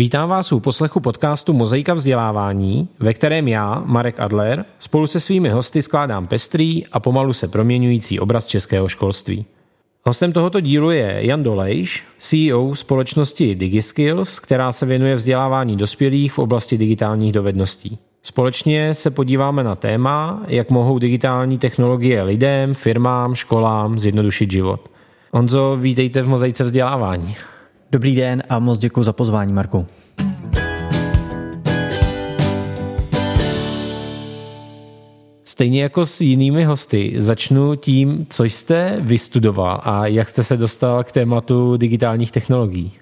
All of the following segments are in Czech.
Vítám vás u poslechu podcastu Mozaika vzdělávání, ve kterém já, Marek Adler, spolu se svými hosty skládám pestrý a pomalu se proměňující obraz českého školství. Hostem tohoto dílu je Jan Dolejš, CEO společnosti DigiSkills, která se věnuje vzdělávání dospělých v oblasti digitálních dovedností. Společně se podíváme na téma, jak mohou digitální technologie lidem, firmám, školám zjednodušit život. Honzo, vítejte v Mozaice vzdělávání. Dobrý den a moc děkuji za pozvání, Marku. Stejně jako s jinými hosty, začnu tím, co jste vystudoval a jak jste se dostal k tématu digitálních technologií.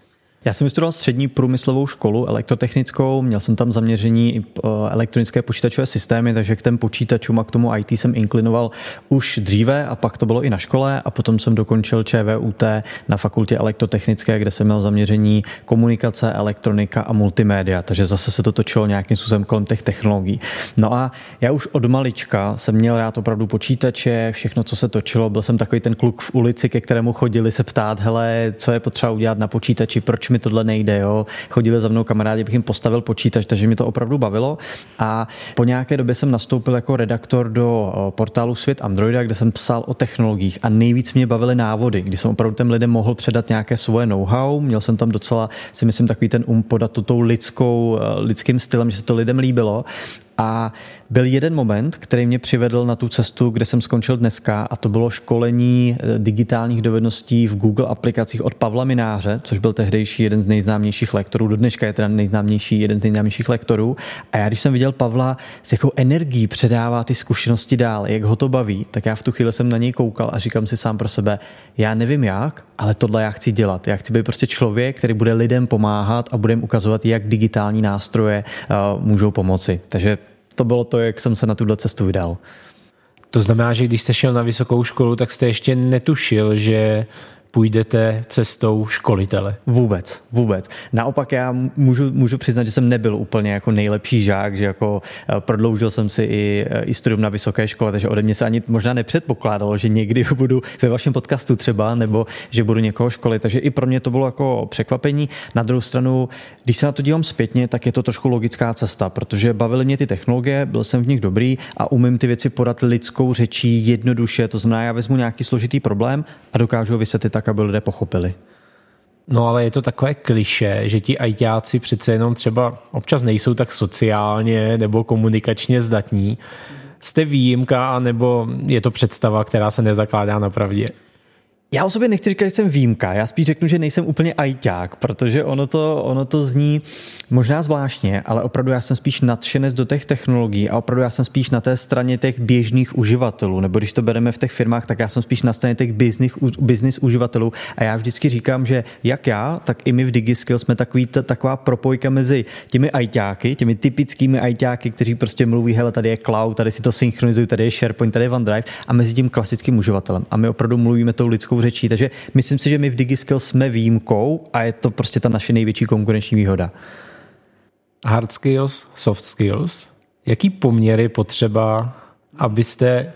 Já jsem vystudoval střední průmyslovou školu elektrotechnickou, měl jsem tam zaměření eh, elektronické počítačové systémy, takže k těm počítačům a k tomu IT jsem inklinoval už dříve a pak to bylo i na škole a potom jsem dokončil ČVUT na fakultě elektrotechnické, kde jsem měl zaměření komunikace, elektronika a multimédia, takže zase se to točilo nějakým způsobem kolem těch technologií. No a já už od malička jsem měl rád opravdu počítače, všechno, co se točilo, byl jsem takový ten kluk v ulici, ke kterému chodili se ptát, hele, co je potřeba udělat na počítači, proč mi mi tohle nejde, jo. Chodili za mnou kamarádi, bych jim postavil počítač, takže mi to opravdu bavilo. A po nějaké době jsem nastoupil jako redaktor do portálu Svět Androida, kde jsem psal o technologiích a nejvíc mě bavily návody, kdy jsem opravdu těm lidem mohl předat nějaké svoje know-how. Měl jsem tam docela, si myslím, takový ten um podat to tou lidskou, lidským stylem, že se to lidem líbilo. A byl jeden moment, který mě přivedl na tu cestu, kde jsem skončil dneska, a to bylo školení eh, digitálních dovedností v Google aplikacích od Pavla Mináře, což byl tehdejší jeden z nejznámějších lektorů. Do dneška je teda nejznámější, jeden z nejznámějších lektorů. A já, když jsem viděl Pavla, s jakou energií předává ty zkušenosti dál, jak ho to baví, tak já v tu chvíli jsem na něj koukal a říkám si sám pro sebe, já nevím jak, ale tohle já chci dělat. Já chci být prostě člověk, který bude lidem pomáhat a bude jim ukazovat, jak digitální nástroje uh, můžou pomoci. Takže to bylo to, jak jsem se na tuhle cestu vydal. To znamená, že když jste šel na vysokou školu, tak jste ještě netušil, že půjdete cestou školitele. Vůbec, vůbec. Naopak já můžu, můžu přiznat, že jsem nebyl úplně jako nejlepší žák, že jako eh, prodloužil jsem si i, eh, i studium na vysoké škole, takže ode mě se ani možná nepředpokládalo, že někdy budu ve vašem podcastu třeba, nebo že budu někoho školit. Takže i pro mě to bylo jako překvapení. Na druhou stranu, když se na to dívám zpětně, tak je to trošku logická cesta, protože bavily mě ty technologie, byl jsem v nich dobrý a umím ty věci podat lidskou řečí jednoduše. To znamená, já vezmu nějaký složitý problém a dokážu ho vysvětlit tak, aby lidé pochopili. No ale je to takové kliše, že ti ajťáci přece jenom třeba občas nejsou tak sociálně nebo komunikačně zdatní. Jste výjimka, nebo je to představa, která se nezakládá na pravdě? Já o sobě nechci říkat, že jsem výjimka, já spíš řeknu, že nejsem úplně ajťák, protože ono to, ono to zní možná zvláštně, ale opravdu já jsem spíš nadšenec do těch technologií a opravdu já jsem spíš na té straně těch běžných uživatelů, nebo když to bereme v těch firmách, tak já jsem spíš na straně těch business, business uživatelů. A já vždycky říkám, že jak já, tak i my v DigiSkill jsme takový, taková propojka mezi těmi ajťáky, těmi typickými ajťáky, kteří prostě mluví, hele, tady je cloud, tady si to synchronizují, tady je SharePoint, tady je OneDrive. A mezi tím klasickým uživatelem. A my opravdu mluvíme tou lidskou jazykovou řečí. Takže myslím si, že my v DigiSkill jsme výjimkou a je to prostě ta naše největší konkurenční výhoda. Hard skills, soft skills. Jaký poměr je potřeba, abyste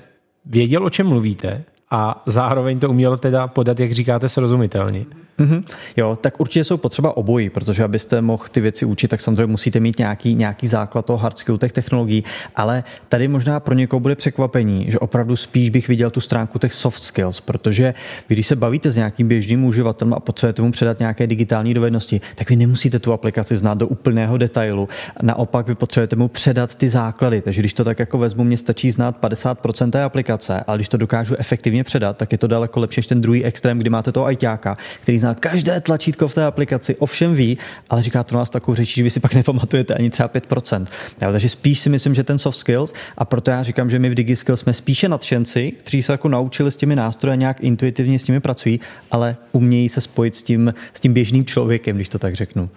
věděl, o čem mluvíte a zároveň to uměl teda podat, jak říkáte, srozumitelně? Mm-hmm. Jo, tak určitě jsou potřeba obojí, protože abyste mohl ty věci učit, tak samozřejmě musíte mít nějaký, nějaký základ toho hard skill těch technologií, ale tady možná pro někoho bude překvapení, že opravdu spíš bych viděl tu stránku těch soft skills, protože když se bavíte s nějakým běžným uživatelem a potřebujete mu předat nějaké digitální dovednosti, tak vy nemusíte tu aplikaci znát do úplného detailu. Naopak vy potřebujete mu předat ty základy, takže když to tak jako vezmu, mě stačí znát 50% té aplikace, ale když to dokážu efektivně předat, tak je to daleko lepší než ten druhý extrém, kdy máte toho ajťáka, který zná každé tlačítko v té aplikaci, ovšem ví, ale říká to nás takovou řečí, že vy si pak nepamatujete ani třeba 5%. Já, takže spíš si myslím, že ten soft skills, a proto já říkám, že my v DigiSkills jsme spíše nadšenci, kteří se jako naučili s těmi nástroji a nějak intuitivně s nimi pracují, ale umějí se spojit s tím, s tím běžným člověkem, když to tak řeknu.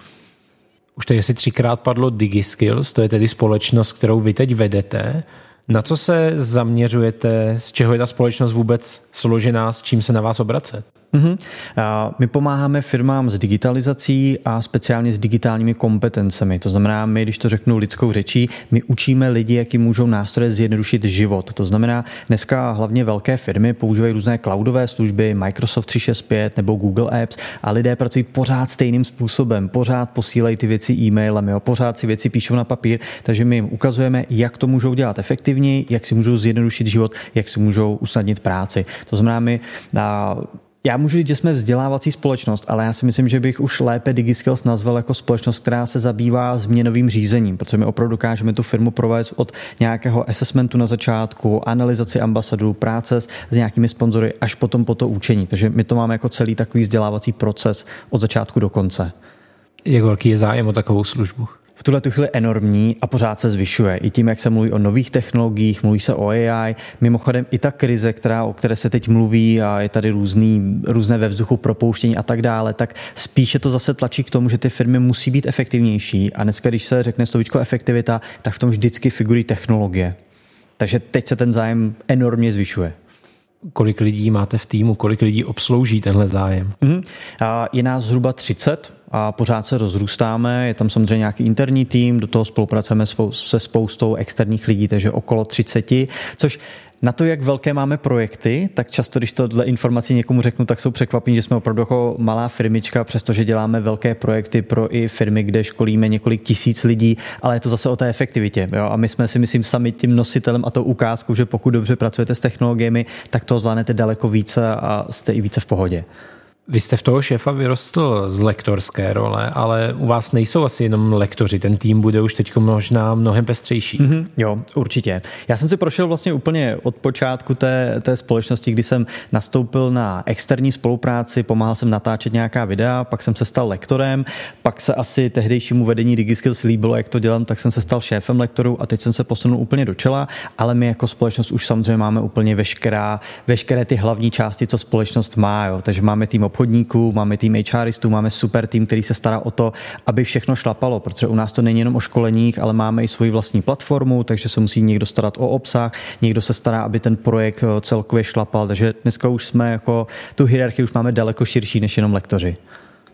Už tady asi třikrát padlo DigiSkills, to je tedy společnost, kterou vy teď vedete. Na co se zaměřujete, z čeho je ta společnost vůbec složená, s čím se na vás obracet? Mm-hmm. My pomáháme firmám s digitalizací a speciálně s digitálními kompetencemi. To znamená, my, když to řeknu lidskou řečí, my učíme lidi, jaký můžou nástroje zjednodušit život. To znamená, dneska hlavně velké firmy používají různé cloudové služby, Microsoft 365 nebo Google Apps a lidé pracují pořád stejným způsobem, pořád posílají ty věci e-mailem, jo, pořád si věci píšou na papír, takže my jim ukazujeme, jak to můžou dělat efektivněji, jak si můžou zjednodušit život, jak si můžou usnadnit práci. To znamená, my já můžu říct, že jsme vzdělávací společnost, ale já si myslím, že bych už lépe DigiSkills nazval jako společnost, která se zabývá změnovým řízením, protože my opravdu dokážeme tu firmu provést od nějakého assessmentu na začátku, analyzaci ambasadů, práce s, s nějakými sponzory, až potom po to učení. Takže my to máme jako celý takový vzdělávací proces od začátku do konce. Jak velký je zájem o takovou službu? V tuhle tu chvíli enormní a pořád se zvyšuje. I tím, jak se mluví o nových technologiích, mluví se o AI. Mimochodem i ta krize, která, o které se teď mluví a je tady různý, různé ve vzduchu propouštění a tak dále, tak spíše to zase tlačí k tomu, že ty firmy musí být efektivnější. A dneska, když se řekne slovíčko efektivita, tak v tom vždycky figurují technologie. Takže teď se ten zájem enormně zvyšuje kolik lidí máte v týmu, kolik lidí obslouží tenhle zájem? Mm-hmm. Je nás zhruba 30 a pořád se rozrůstáme. Je tam samozřejmě nějaký interní tým, do toho spolupracujeme se spoustou externích lidí, takže okolo 30, což na to, jak velké máme projekty, tak často, když tohle informací někomu řeknu, tak jsou překvapení, že jsme opravdu jako malá firmička, přestože děláme velké projekty pro i firmy, kde školíme několik tisíc lidí, ale je to zase o té efektivitě. Jo? A my jsme si, myslím, sami tím nositelem a to ukázkou, že pokud dobře pracujete s technologiemi, tak to zvládnete daleko více a jste i více v pohodě. Vy jste v toho šéfa vyrostl z lektorské role, ale u vás nejsou asi jenom lektoři. Ten tým bude už teď možná mnohem pestřejší. Mm-hmm, jo, určitě. Já jsem si prošel vlastně úplně od počátku té, té společnosti, kdy jsem nastoupil na externí spolupráci, pomáhal jsem natáčet nějaká videa, pak jsem se stal lektorem, pak se asi tehdejšímu vedení DigiSkills líbilo, jak to dělám, tak jsem se stal šéfem lektorů a teď jsem se posunul úplně do čela, ale my jako společnost už samozřejmě máme úplně veškerá, veškeré ty hlavní části, co společnost má. Jo. Takže máme tým obchodníků, máme tým HRistů, máme super tým, který se stará o to, aby všechno šlapalo, protože u nás to není jenom o školeních, ale máme i svoji vlastní platformu, takže se musí někdo starat o obsah, někdo se stará, aby ten projekt eh, celkově šlapal, takže dneska už jsme jako tu hierarchii už máme daleko širší než jenom lektoři.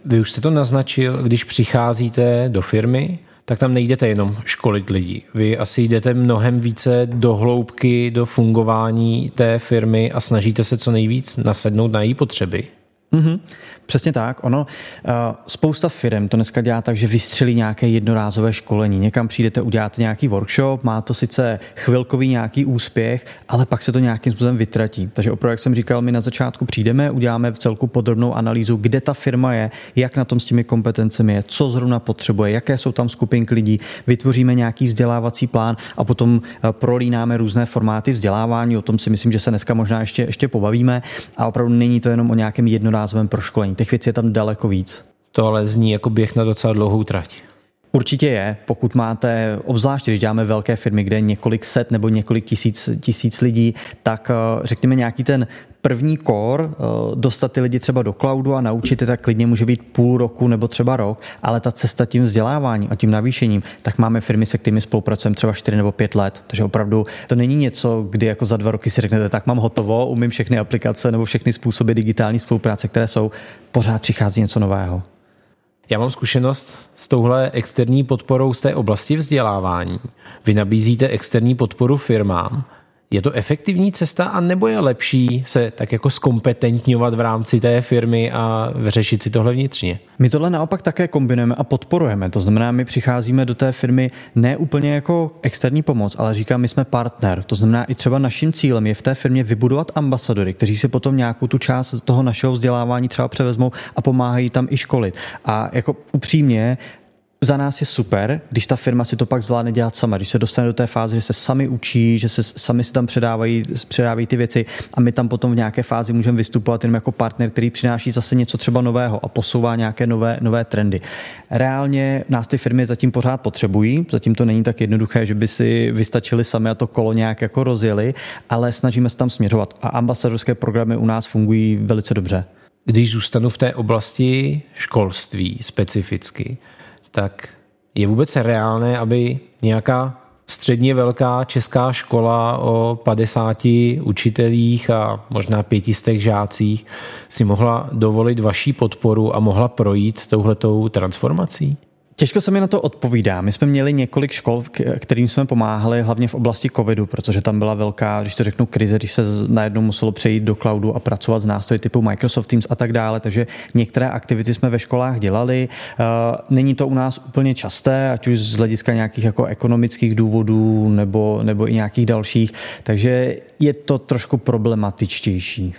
Vy už jste to naznačil, když přicházíte do firmy, tak tam nejdete jenom školit lidi. Vy asi jdete mnohem více do hloubky, do fungování té firmy a snažíte se co nejvíc nasednout na její potřeby. Mm-hmm. Přesně tak. Ono, uh, spousta firm to dneska dělá tak, že vystřelí nějaké jednorázové školení. Někam přijdete, uděláte nějaký workshop, má to sice chvilkový nějaký úspěch, ale pak se to nějakým způsobem vytratí. Takže opravdu, jak jsem říkal, my na začátku přijdeme, uděláme v celku podrobnou analýzu, kde ta firma je, jak na tom s těmi kompetencemi je, co zrovna potřebuje, jaké jsou tam skupinky lidí, vytvoříme nějaký vzdělávací plán a potom uh, prolínáme různé formáty vzdělávání. O tom si myslím, že se dneska možná ještě, ještě pobavíme. A opravdu není to jenom o nějakém jednorázovém proškolení těch věcí je tam daleko víc. To ale zní jako běh na docela dlouhou trať. Určitě je, pokud máte, obzvlášť když děláme velké firmy, kde je několik set nebo několik tisíc, tisíc lidí, tak eh, řekněme nějaký ten první core, eh, dostat ty lidi třeba do cloudu a naučit je, tak klidně může být půl roku nebo třeba rok, ale ta cesta tím vzděláváním a tím navýšením, tak máme firmy, se kterými spolupracujeme třeba 4 nebo 5 let. Takže opravdu to není něco, kdy jako za dva roky si řeknete, tak mám hotovo, umím všechny aplikace nebo všechny způsoby digitální spolupráce, které jsou, pořád přichází něco nového. Já mám zkušenost s touhle externí podporou z té oblasti vzdělávání. Vy nabízíte externí podporu firmám, je to efektivní cesta a nebo je lepší se tak jako zkompetentňovat v rámci té firmy a řešit si tohle vnitřně? My tohle naopak také kombinujeme a podporujeme. To znamená, my přicházíme do té firmy ne úplně jako externí pomoc, ale říkám, my jsme partner. To znamená, i třeba naším cílem je v té firmě vybudovat ambasadory, kteří si potom nějakou tu část z toho našeho vzdělávání třeba převezmou a pomáhají tam i školit. A jako upřímně, za nás je super, když ta firma si to pak zvládne dělat sama, když se dostane do té fáze, že se sami učí, že se sami si tam předávají, předávají ty věci a my tam potom v nějaké fázi můžeme vystupovat jenom jako partner, který přináší zase něco třeba nového a posouvá nějaké nové, nové trendy. Reálně nás ty firmy zatím pořád potřebují, zatím to není tak jednoduché, že by si vystačili sami a to kolo nějak jako rozjeli, ale snažíme se tam směřovat a ambasadorské programy u nás fungují velice dobře. Když zůstanu v té oblasti školství specificky, tak je vůbec reálné, aby nějaká středně velká česká škola o 50 učitelích a možná pětistech žácích si mohla dovolit vaší podporu a mohla projít touhletou transformací? Těžko se mi na to odpovídá. My jsme měli několik škol, kterým jsme pomáhali, hlavně v oblasti covidu, protože tam byla velká, když to řeknu, krize, když se najednou muselo přejít do cloudu a pracovat s nástroji typu Microsoft Teams a tak dále. Takže některé aktivity jsme ve školách dělali. Eh, není to u nás úplně časté, ať už z hlediska nějakých jako ekonomických důvodů nebo, nebo i nějakých dalších. Takže je to trošku problematičtější.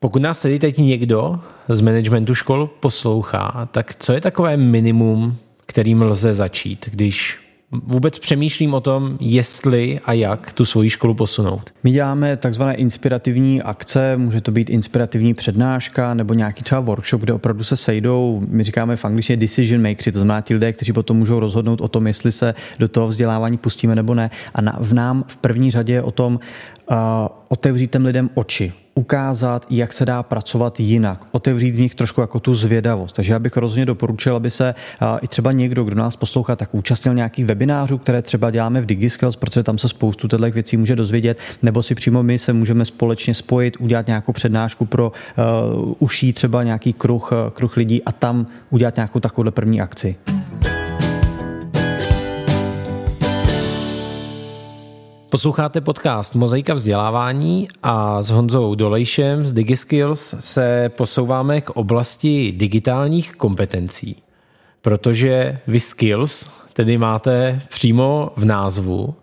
Pokud nás tady teď někdo z managementu škol poslouchá, tak co je takové minimum, kterým lze začít, když vůbec přemýšlím o tom, jestli a jak tu svoji školu posunout. My děláme takzvané inspirativní akce, může to být inspirativní přednáška nebo nějaký třeba workshop, kde opravdu se sejdou, my říkáme v angličtině decision makers, to znamená ti lidé, kteří potom můžou rozhodnout o tom, jestli se do toho vzdělávání pustíme nebo ne. A na, v nám v první řadě je o tom otevřít těm lidem oči, ukázat, jak se dá pracovat jinak, otevřít v nich trošku jako tu zvědavost. Takže já bych rozhodně doporučil, aby se i třeba někdo, kdo nás poslouchá, tak účastnil nějakých webinářů, které třeba děláme v DigiSkills, protože tam se spoustu těchto věcí může dozvědět, nebo si přímo my se můžeme společně spojit, udělat nějakou přednášku pro uh, uší třeba nějaký kruh, kruh lidí a tam udělat nějakou takovou první akci. Posloucháte podcast Mozaika vzdělávání a s Honzou Dolejšem z DigiSkills se posouváme k oblasti digitálních kompetencí, protože vy skills tedy máte přímo v názvu.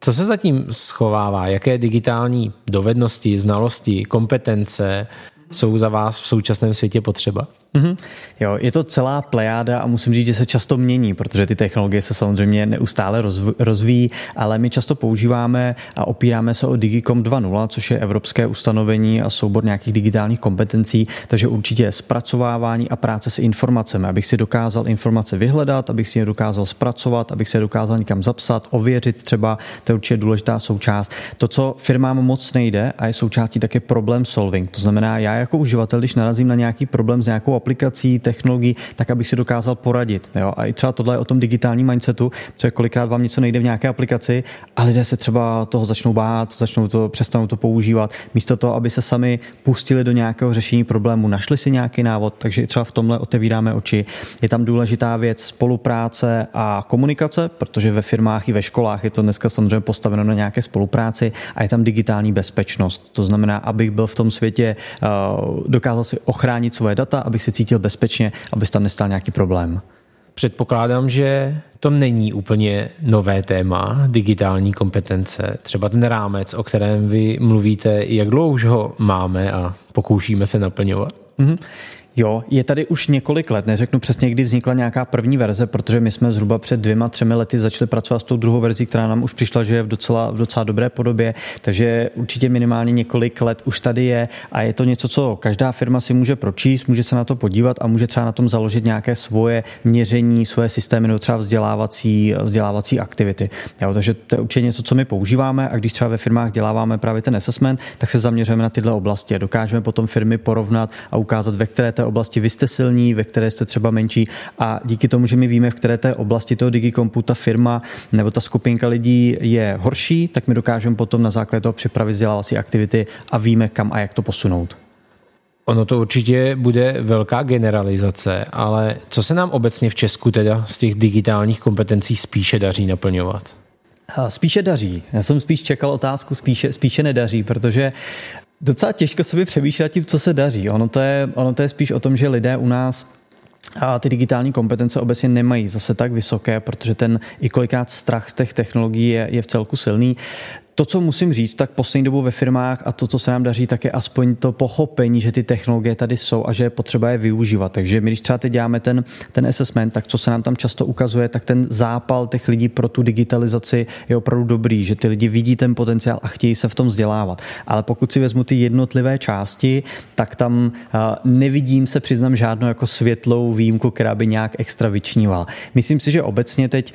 Co se zatím schovává? Jaké digitální dovednosti, znalosti, kompetence jsou za vás v současném světě potřeba? Mm-hmm. Jo, je to celá plejáda a musím říct, že se často mění, protože ty technologie se samozřejmě neustále rozvíjí, ale my často používáme a opíráme se o Digicom 2.0, což je evropské ustanovení a soubor nějakých digitálních kompetencí, takže určitě zpracovávání a práce s informacemi, abych si dokázal informace vyhledat, abych si je dokázal zpracovat, abych si je dokázal někam zapsat, ověřit třeba, to je určitě důležitá součást. To, co firmám moc nejde a je součástí také problem solving, to znamená, já jako uživatel, když narazím na nějaký problém s nějakou aplikací, technologií, tak abych si dokázal poradit. Jo? A i třeba tohle je o tom digitálním mindsetu, protože kolikrát vám něco nejde v nějaké aplikaci a lidé se třeba toho začnou bát, začnou to, přestanou to používat, místo toho, aby se sami pustili do nějakého řešení problému, našli si nějaký návod, takže i třeba v tomhle otevíráme oči. Je tam důležitá věc spolupráce a komunikace, protože ve firmách i ve školách je to dneska samozřejmě postaveno na nějaké spolupráci a je tam digitální bezpečnost. To znamená, abych byl v tom světě, uh, dokázal si ochránit svoje data, abych si cítil bezpečně, aby tam nestal nějaký problém. Předpokládám, že to není úplně nové téma, digitální kompetence. Třeba ten rámec, o kterém vy mluvíte, jak dlouho už ho máme a pokoušíme se naplňovat? Mm-hmm. Jo, je tady už několik let, neřeknu přesně, kdy vznikla nějaká první verze, protože my jsme zhruba před dvěma, třemi lety začali pracovat s tou druhou verzí, která nám už přišla, že je v docela, v docela dobré podobě, takže určitě minimálně několik let už tady je a je to něco, co každá firma si může pročíst, může se na to podívat a může třeba na tom založit nějaké svoje měření, svoje systémy nebo třeba vzdělávací, vzdělávací aktivity. Jo, takže to je určitě něco, co my používáme a když třeba ve firmách děláváme právě ten assessment, tak se zaměřujeme na tyhle oblasti dokážeme potom firmy porovnat a ukázat, ve které té oblasti vy jste silní, ve které jste třeba menší a díky tomu, že my víme, v které té oblasti toho digikompu ta firma nebo ta skupinka lidí je horší, tak my dokážeme potom na základě toho připravit vzdělávací aktivity a víme, kam a jak to posunout. Ono to určitě bude velká generalizace, ale co se nám obecně v Česku teda z těch digitálních kompetencí spíše daří naplňovat? Spíše daří. Já jsem spíš čekal otázku, spíše, spíše nedaří, protože docela těžko se by přemýšlet tím, co se daří. Ono to, je, ono to je spíš o tom, že lidé u nás a ty digitální kompetence obecně nemají zase tak vysoké, protože ten i kolikrát strach z těch technologií je, je v celku silný to, co musím říct, tak poslední dobou ve firmách a to, co se nám daří, tak je aspoň to pochopení, že ty technologie tady jsou a že je potřeba je využívat. Takže my, když třeba teď děláme ten, ten assessment, tak co se nám tam často ukazuje, tak ten zápal těch lidí pro tu digitalizaci je opravdu dobrý, že ty lidi vidí ten potenciál a chtějí se v tom vzdělávat. Ale pokud si vezmu ty jednotlivé části, tak tam nevidím se, přiznám, žádnou jako světlou výjimku, která by nějak extra vyčnívala. Myslím si, že obecně teď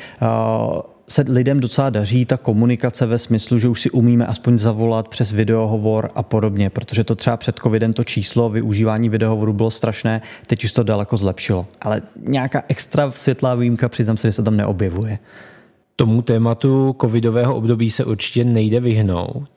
se lidem docela daří ta komunikace ve smyslu, že už si umíme aspoň zavolat přes videohovor a podobně, protože to třeba před covidem to číslo využívání videohovoru bylo strašné, teď už to daleko zlepšilo. Ale nějaká extra světlá výjimka, přiznám se, že se tam neobjevuje. Tomu tématu covidového období se určitě nejde vyhnout.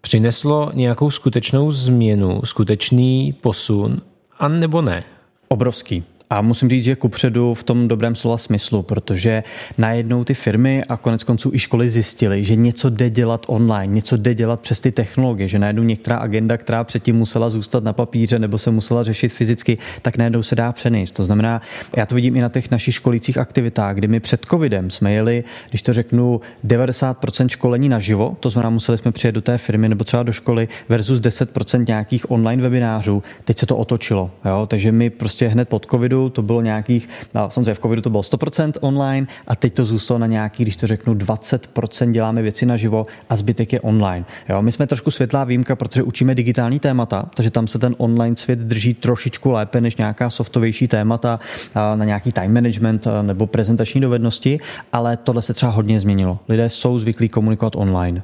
Přineslo nějakou skutečnou změnu, skutečný posun, a nebo ne? Obrovský. A musím říct, že kupředu v tom dobrém slova smyslu, protože najednou ty firmy a konec konců i školy zjistily, že něco jde dělat online, něco jde dělat přes ty technologie, že najednou některá agenda, která předtím musela zůstat na papíře nebo se musela řešit fyzicky, tak najednou se dá přenést. To znamená, já to vidím i na těch našich školících aktivitách, kdy my před covidem jsme jeli, když to řeknu, 90% školení naživo, to znamená, museli jsme přijet do té firmy nebo třeba do školy versus 10% nějakých online webinářů. Teď se to otočilo, jo? takže my prostě hned pod covidu to bylo nějakých, no, samozřejmě v covidu to bylo 100% online a teď to zůstalo na nějaký, když to řeknu, 20% děláme věci naživo a zbytek je online. Jo, my jsme trošku světlá výjimka, protože učíme digitální témata, takže tam se ten online svět drží trošičku lépe než nějaká softovější témata na nějaký time management nebo prezentační dovednosti, ale tohle se třeba hodně změnilo. Lidé jsou zvyklí komunikovat online.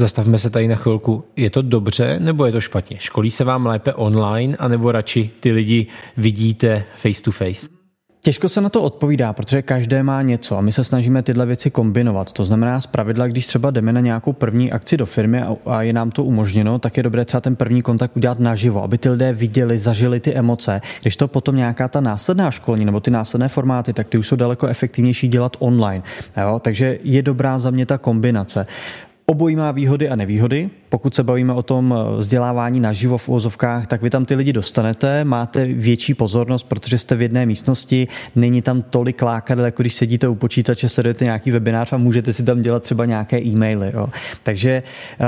Zastavme se tady na chvilku. Je to dobře nebo je to špatně? Školí se vám lépe online, anebo radši ty lidi vidíte face to face? Těžko se na to odpovídá, protože každé má něco a my se snažíme tyhle věci kombinovat. To znamená, z pravidla, když třeba jdeme na nějakou první akci do firmy a je nám to umožněno, tak je dobré třeba ten první kontakt udělat naživo, aby ty lidé viděli, zažili ty emoce. Když to potom nějaká ta následná školní nebo ty následné formáty, tak ty už jsou daleko efektivnější dělat online. Jo? Takže je dobrá za mě ta kombinace. Obojí má výhody a nevýhody. Pokud se bavíme o tom eh, vzdělávání naživo v úvozovkách, tak vy tam ty lidi dostanete, máte větší pozornost, protože jste v jedné místnosti, není tam tolik lákadel, jako když sedíte u počítače, sledujete nějaký webinář a můžete si tam dělat třeba nějaké e-maily. Jo. Takže uh,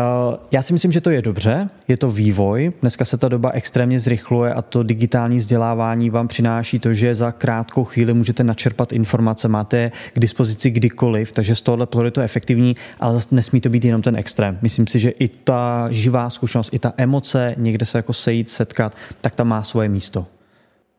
já si myslím, že to je dobře, je to vývoj. Dneska se ta doba extrémně zrychluje a to digitální vzdělávání vám přináší to, že za krátkou chvíli můžete načerpat informace, máte k dispozici kdykoliv, takže z tohohle pohledu je to efektivní, ale zase nesmí to být jenom ten extrém. Myslím si, že i ta živá zkušenost, i ta emoce, někde se jako sejít, setkat, tak tam má svoje místo.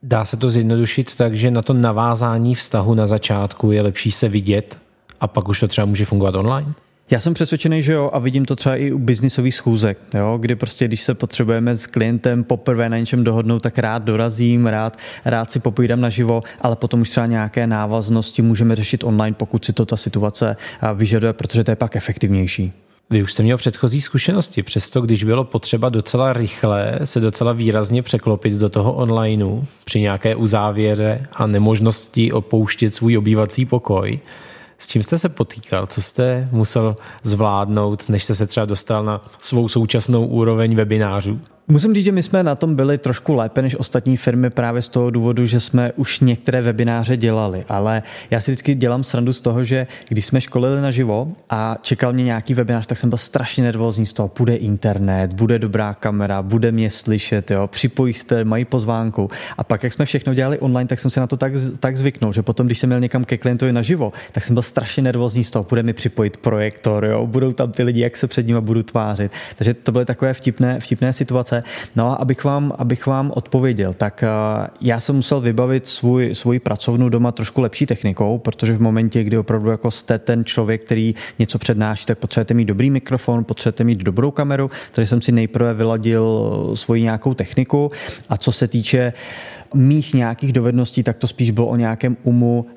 Dá se to zjednodušit tak, že na to navázání vztahu na začátku je lepší se vidět a pak už to třeba může fungovat online? Já jsem přesvědčený, že jo, a vidím to třeba i u biznisových schůzek, jo, kdy prostě, když se potřebujeme s klientem poprvé na něčem dohodnout, tak rád dorazím, rád, rád si popovídám naživo, ale potom už třeba nějaké návaznosti můžeme řešit online, pokud si to ta situace vyžaduje, protože to je pak efektivnější. Vy už jste měl předchozí zkušenosti, přesto když bylo potřeba docela rychle se docela výrazně překlopit do toho onlineu při nějaké uzávěře a nemožnosti opouštět svůj obývací pokoj, s čím jste se potýkal? Co jste musel zvládnout, než jste se třeba dostal na svou současnou úroveň webinářů? Musím říct, že my jsme na tom byli trošku lépe než ostatní firmy právě z toho důvodu, že jsme už některé webináře dělali, ale já si vždycky dělám srandu z toho, že když jsme školili naživo a čekal mě nějaký webinář, tak jsem byl strašně nervózní z toho, bude internet, bude dobrá kamera, bude mě slyšet, jo, připojí se, mají pozvánku. A pak, jak jsme všechno dělali online, tak jsem se na to tak, tak zvyknul, že potom, když jsem měl někam ke klientovi naživo, tak jsem byl strašně nervózní z toho, bude mi připojit projektor, jo, budou tam ty lidi, jak se před nimi budu tvářit. Takže to byly takové vtipné, vtipné situace. No a abych vám, abych vám odpověděl, tak eh, já jsem musel vybavit svůj, svůj pracovnu doma trošku lepší technikou, protože v momentě, kdy opravdu jako jste ten člověk, který něco přednáší, tak potřebujete mít dobrý mikrofon, potřebujete mít dobrou kameru, takže jsem si nejprve vyladil svoji nějakou techniku. A co se týče mých nějakých dovedností, tak to spíš bylo o nějakém umu eh,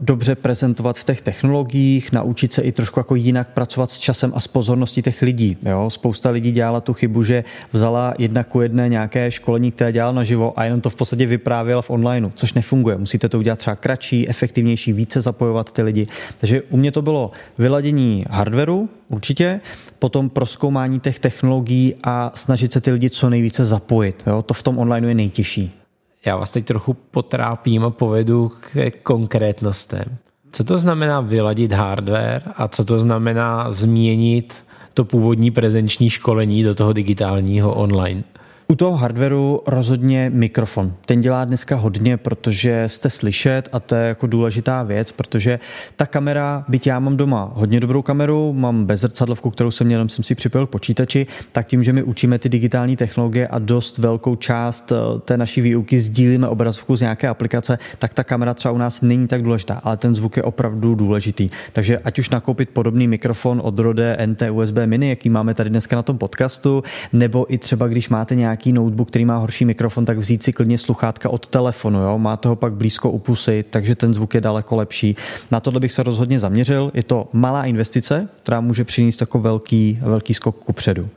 dobře prezentovat v těch technologiích, naučit se i trošku jako jinak pracovat s časem a s pozorností těch lidí. Jo? Spousta lidí dělala tu chybu, že vzala jedna ku jedné nějaké školení, které dělal naživo a jenom to v podstatě vyprávěla v onlineu, což nefunguje. Musíte to udělat třeba kratší, efektivnější, více zapojovat ty lidi. Takže u mě to bylo vyladění hardwareu, určitě, potom proskoumání těch technologií a snažit se ty lidi co nejvíce zapojit. Jo? To v tom onlineu je nejtěžší. Já vás teď trochu potrápím a povedu k konkrétnostem. Co to znamená vyladit hardware a co to znamená změnit to původní prezenční školení do toho digitálního online? U toho hardwareu rozhodně mikrofon. Ten dělá dneska hodně, protože jste slyšet a to je jako důležitá věc, protože ta kamera, byť já mám doma hodně dobrou kameru, mám bezrcadlovku, kterou jsem měl, jsem si připojil k počítači, tak tím, že my učíme ty digitální technologie a dost velkou část eh, té naší výuky sdílíme obrazovku z nějaké aplikace, tak ta kamera třeba u nás není tak důležitá, ale ten zvuk je opravdu důležitý. Takže ať už nakoupit podobný mikrofon od Rode NT USB Mini, jaký máme tady dneska na tom podcastu, nebo i třeba když máte nějaký nějaký notebook, který má horší mikrofon, tak vzít si klidně sluchátka od telefonu, jo? má toho pak blízko u pusy, takže ten zvuk je daleko lepší. Na tohle bych se rozhodně zaměřil. Je to malá investice, která může přinést jako velký, velký skok kupředu.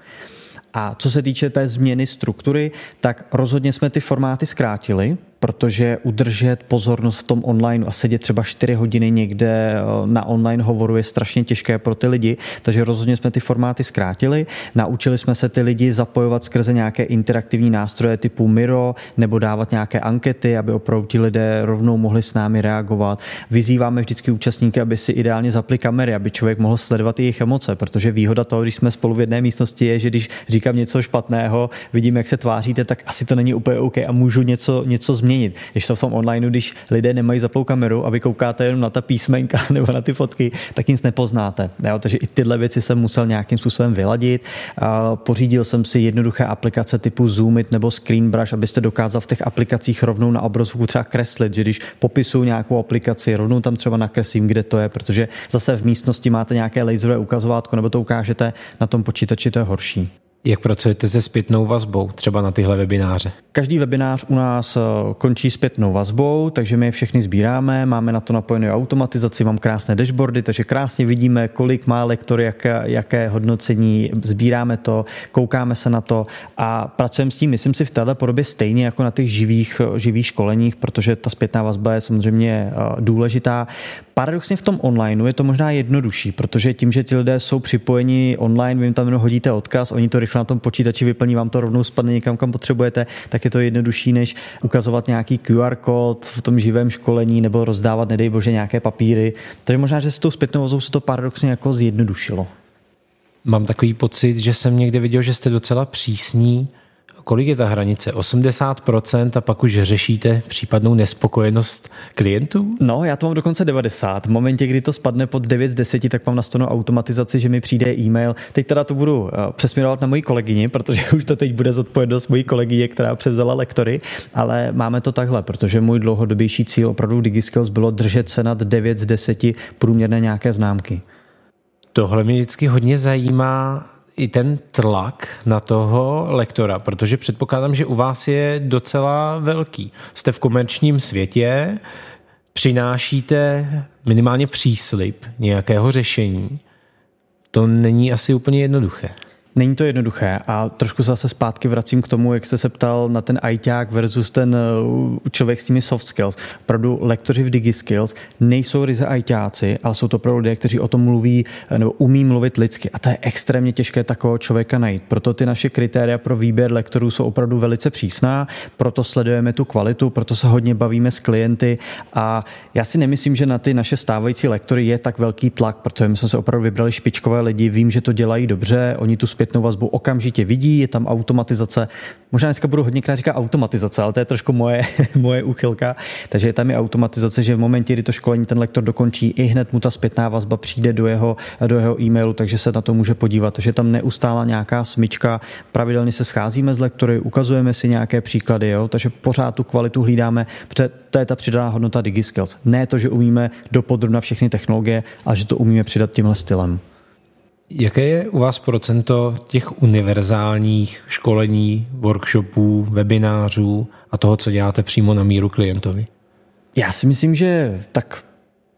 A co se týče té změny struktury, tak rozhodně jsme ty formáty zkrátili, protože udržet pozornost v tom online a sedět třeba 4 hodiny někde eh, na online hovoru je strašně těžké pro ty lidi, takže rozhodně jsme ty formáty zkrátili. Naučili jsme se ty lidi zapojovat skrze nějaké interaktivní nástroje typu Miro nebo dávat nějaké ankety, aby opravdu ti lidé rovnou mohli s námi reagovat. Vyzýváme vždycky účastníky, aby si ideálně zapli kamery, aby člověk mohl sledovat jejich emoce, protože výhoda toho, když jsme spolu v jedné místnosti, je, že když říkám něco špatného, vidím, jak se tváříte, tak asi to není úplně OK a můžu něco, něco změnit změnit. Když to v tom online, když lidé nemají zaplou kameru a vy koukáte jenom na ta písmenka nebo na ty fotky, tak nic nepoznáte. Jo? Takže i tyhle věci jsem musel nějakým způsobem vyladit. Pořídil jsem si jednoduché aplikace typu Zoomit nebo Screenbrush, abyste dokázal v těch aplikacích rovnou na obrazovku třeba kreslit, že když popisuju nějakou aplikaci, rovnou tam třeba nakreslím, kde to je, protože zase v místnosti máte nějaké laserové ukazovátko nebo to ukážete na tom počítači, to je horší. Jak pracujete se zpětnou vazbou, třeba na tyhle webináře? Každý webinář u nás eh, končí zpětnou vazbou, takže my je všechny sbíráme, máme na to napojenou automatizaci, mám krásné dashboardy, takže krásně vidíme, kolik má lektor, jaké, jaké hodnocení, sbíráme to, koukáme se na to a pracujeme s tím, myslím si, v této podobě stejně jako na těch živých, živých školeních, protože ta zpětná vazba je samozřejmě eh, důležitá. Paradoxně v tom onlineu je to možná jednodušší, protože tím, že ti lidé jsou připojeni online, vy jim tam hodíte odkaz, oni to rychle na tom počítači vyplní, vám to rovnou spadne někam, kam potřebujete, tak je to jednodušší, než ukazovat nějaký QR kód v tom živém školení nebo rozdávat, nedej bože, nějaké papíry. Takže možná, že s tou zpětnou vozou se to paradoxně jako zjednodušilo. Mám takový pocit, že jsem někde viděl, že jste docela přísní kolik je ta hranice? 80% a pak už řešíte případnou nespokojenost klientů? No, já to mám dokonce 90. V momentě, kdy to spadne pod 9 z 10, tak mám nastavenou automatizaci, že mi přijde e-mail. Teď teda to budu eh, přesměrovat na moji kolegyni, protože už to teď bude zodpovědnost mojí kolegyně, která převzala lektory, ale máme to takhle, protože můj dlouhodobější cíl opravdu DigiSkills bylo držet se nad 9 z 10 průměrné nějaké známky. Tohle mě vždycky hodně zajímá, i ten tlak na toho lektora, protože předpokládám, že u vás je docela velký. Jste v komerčním světě, přinášíte minimálně příslip nějakého řešení. To není asi úplně jednoduché. Není to jednoduché a trošku zase zpátky vracím k tomu, jak jste se ptal na ten ITák versus ten uh, člověk s těmi soft skills. Opravdu lektoři v DigiSkills nejsou ryze ITáci, ale jsou to opravdu lidé, kteří o tom mluví nebo umí mluvit lidsky a to je extrémně těžké takového člověka najít. Proto ty naše kritéria pro výběr lektorů jsou opravdu velice přísná, proto sledujeme tu kvalitu, proto se hodně bavíme s klienty a já si nemyslím, že na ty naše stávající lektory je tak velký tlak, protože my jsme se opravdu vybrali špičkové lidi, vím, že to dělají dobře, oni tu zpětnou vazbu okamžitě vidí, je tam automatizace. Možná dneska budu hodněkrát říkat automatizace, ale to je trošku moje, moje úchylka. Takže je tam i automatizace, že v momentě, kdy to školení ten lektor dokončí, i hned mu ta zpětná vazba přijde do jeho, do jeho e-mailu, takže se na to může podívat. Takže tam neustála nějaká smyčka, pravidelně se scházíme s lektory, ukazujeme si nějaké příklady, jo? takže pořád tu kvalitu hlídáme, protože to je ta přidaná hodnota DigiSkills. Ne to, že umíme dopodrobna všechny technologie, ale že to umíme přidat tímhle stylem. Jaké je u vás procento těch univerzálních školení, workshopů, webinářů a toho, co děláte přímo na míru klientovi? Já si myslím, že tak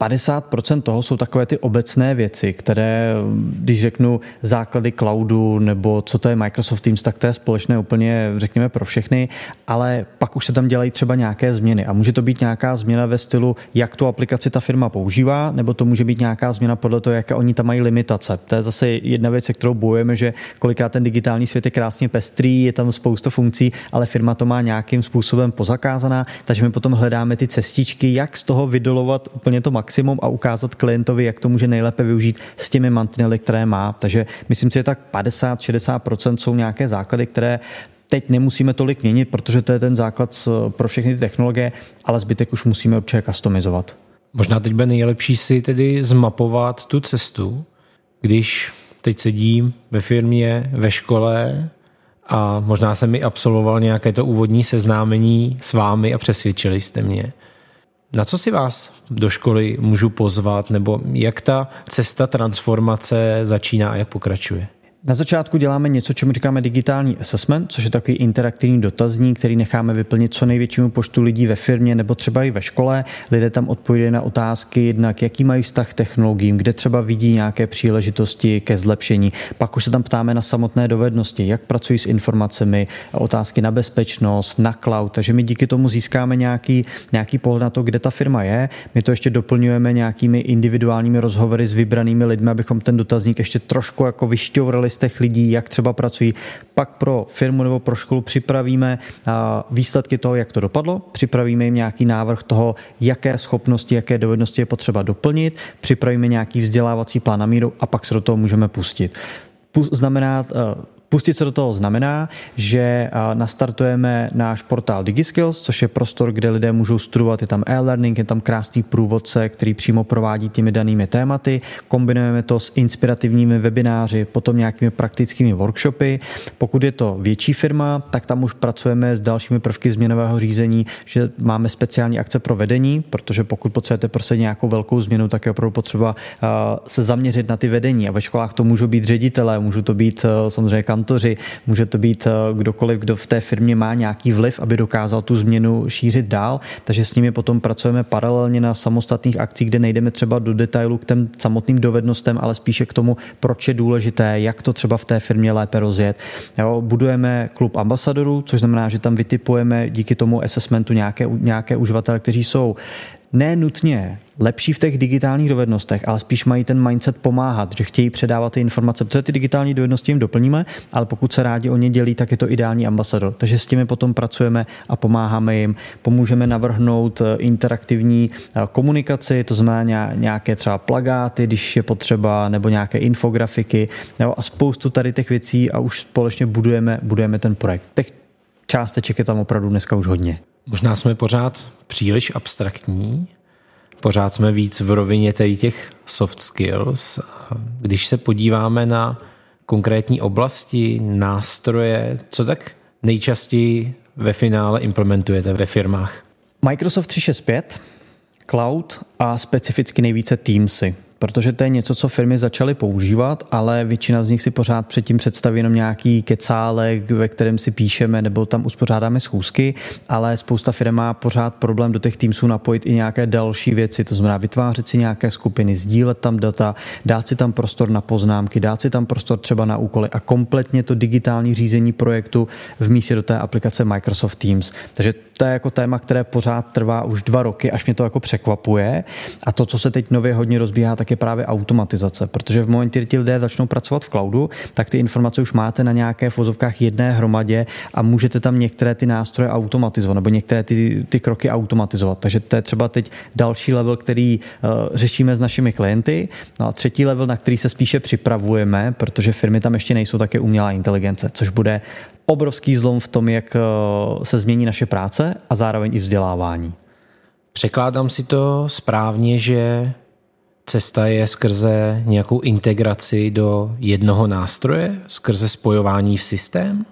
50% toho jsou takové ty obecné věci, které, když řeknu základy cloudu nebo co to je Microsoft Teams, tak to je společné úplně, řekněme, pro všechny, ale pak už se tam dělají třeba nějaké změny a může to být nějaká změna ve stylu, jak tu aplikaci ta firma používá, nebo to může být nějaká změna podle toho, jaké oni tam mají limitace. To je zase jedna věc, se kterou bojujeme, že koliká ten digitální svět je krásně pestrý, je tam spousta funkcí, ale firma to má nějakým způsobem pozakázaná, takže my potom hledáme ty cestičky, jak z toho vydolovat úplně to maximum maximum a ukázat klientovi, jak to může nejlépe využít s těmi mantinely, které má. Takže myslím si, že tak 50-60% jsou nějaké základy, které teď nemusíme tolik měnit, protože to je ten základ pro všechny ty technologie, ale zbytek už musíme určitě customizovat. Možná teď bude nejlepší si tedy zmapovat tu cestu, když teď sedím ve firmě, ve škole a možná jsem mi absolvoval nějaké to úvodní seznámení s vámi a přesvědčili jste mě. Na co si vás do školy můžu pozvat, nebo jak ta cesta transformace začíná a jak pokračuje? Na začátku děláme něco, čemu říkáme digitální assessment, což je takový interaktivní dotazník, který necháme vyplnit co největšímu počtu lidí ve firmě nebo třeba i ve škole. Lidé tam odpovídají na otázky, jednak jaký mají vztah k technologiím, kde třeba vidí nějaké příležitosti ke zlepšení. Pak už se tam ptáme na samotné dovednosti, jak pracují s informacemi, otázky na bezpečnost, na cloud. Takže my díky tomu získáme nějaký, nějaký pohled na to, kde ta firma je. My to ještě doplňujeme nějakými individuálními rozhovory s vybranými lidmi, abychom ten dotazník ještě trošku jako vyšťourali z těch lidí, jak třeba pracují. Pak pro firmu nebo pro školu připravíme výsledky toho, jak to dopadlo, připravíme jim nějaký návrh toho, jaké schopnosti, jaké dovednosti je potřeba doplnit, připravíme nějaký vzdělávací plán na míru a pak se do toho můžeme pustit. Znamená, Pustit se do toho znamená, že nastartujeme náš portál DigiSkills, což je prostor, kde lidé můžou studovat, je tam e-learning, je tam krásný průvodce, který přímo provádí těmi danými tématy. Kombinujeme to s inspirativními webináři, potom nějakými praktickými workshopy. Pokud je to větší firma, tak tam už pracujeme s dalšími prvky změnového řízení, že máme speciální akce pro vedení, protože pokud potřebujete prostě nějakou velkou změnu, tak je opravdu potřeba se zaměřit na ty vedení. A ve školách to můžou být ředitelé, můžou to být samozřejmě kantoři, může to být eh, kdokoliv, kdo v té firmě má nějaký vliv, aby dokázal tu změnu šířit dál. Takže s nimi potom pracujeme paralelně na samostatných akcích, kde nejdeme třeba do detailu k těm samotným dovednostem, ale spíše k tomu, proč je důležité, jak to třeba v té firmě lépe rozjet. Jo, budujeme klub ambasadorů, což znamená, že tam vytipujeme díky tomu assessmentu nějaké, nějaké uživatele, kteří jsou ne nutně lepší v těch digitálních dovednostech, ale spíš mají ten mindset pomáhat, že chtějí předávat ty informace, protože ty digitální dovednosti jim doplníme, ale pokud se rádi o ně dělí, tak je to ideální ambasador. Takže s těmi potom pracujeme a pomáháme jim. Pomůžeme navrhnout eh, interaktivní eh, komunikaci, to znamená nějaké třeba plagáty, když je potřeba, nebo nějaké infografiky jo, a spoustu tady těch věcí a už společně budujeme, budujeme ten projekt. Těch částeček je tam opravdu dneska už hodně. Možná jsme pořád příliš abstraktní, pořád jsme víc v rovině těch soft skills. Když se podíváme na konkrétní oblasti, nástroje, co tak nejčastěji ve finále implementujete ve firmách? Microsoft 365, Cloud a specificky nejvíce Teamsy protože to je něco, co firmy začaly používat, ale většina z nich si pořád předtím představí jenom nějaký kecálek, ve kterém si píšeme nebo tam uspořádáme schůzky, ale spousta firm má pořád problém do těch Teamsů napojit i nějaké další věci, to znamená vytvářet si nějaké skupiny, sdílet tam data, dát si tam prostor na poznámky, dát si tam prostor třeba na úkoly a kompletně to digitální řízení projektu v místě do té aplikace Microsoft Teams. Takže to je jako téma, které pořád trvá už dva roky, až mě to jako překvapuje. A to, co se teď nově hodně rozbíhá, tak je právě automatizace, protože v momentě, kdy ti lidé začnou pracovat v cloudu, tak ty informace už máte na nějaké vozovkách jedné hromadě a můžete tam některé ty nástroje automatizovat nebo některé ty, ty kroky automatizovat. Takže to je třeba teď další level, který uh, řešíme s našimi klienty. No a třetí level, na který se spíše připravujeme, protože firmy tam ještě nejsou také umělá inteligence, což bude obrovský zlom v tom, jak eh, se změní naše práce a zároveň i vzdělávání. Překládám si to správně, že cesta je skrze nějakou integraci do jednoho nástroje, skrze spojování v systém?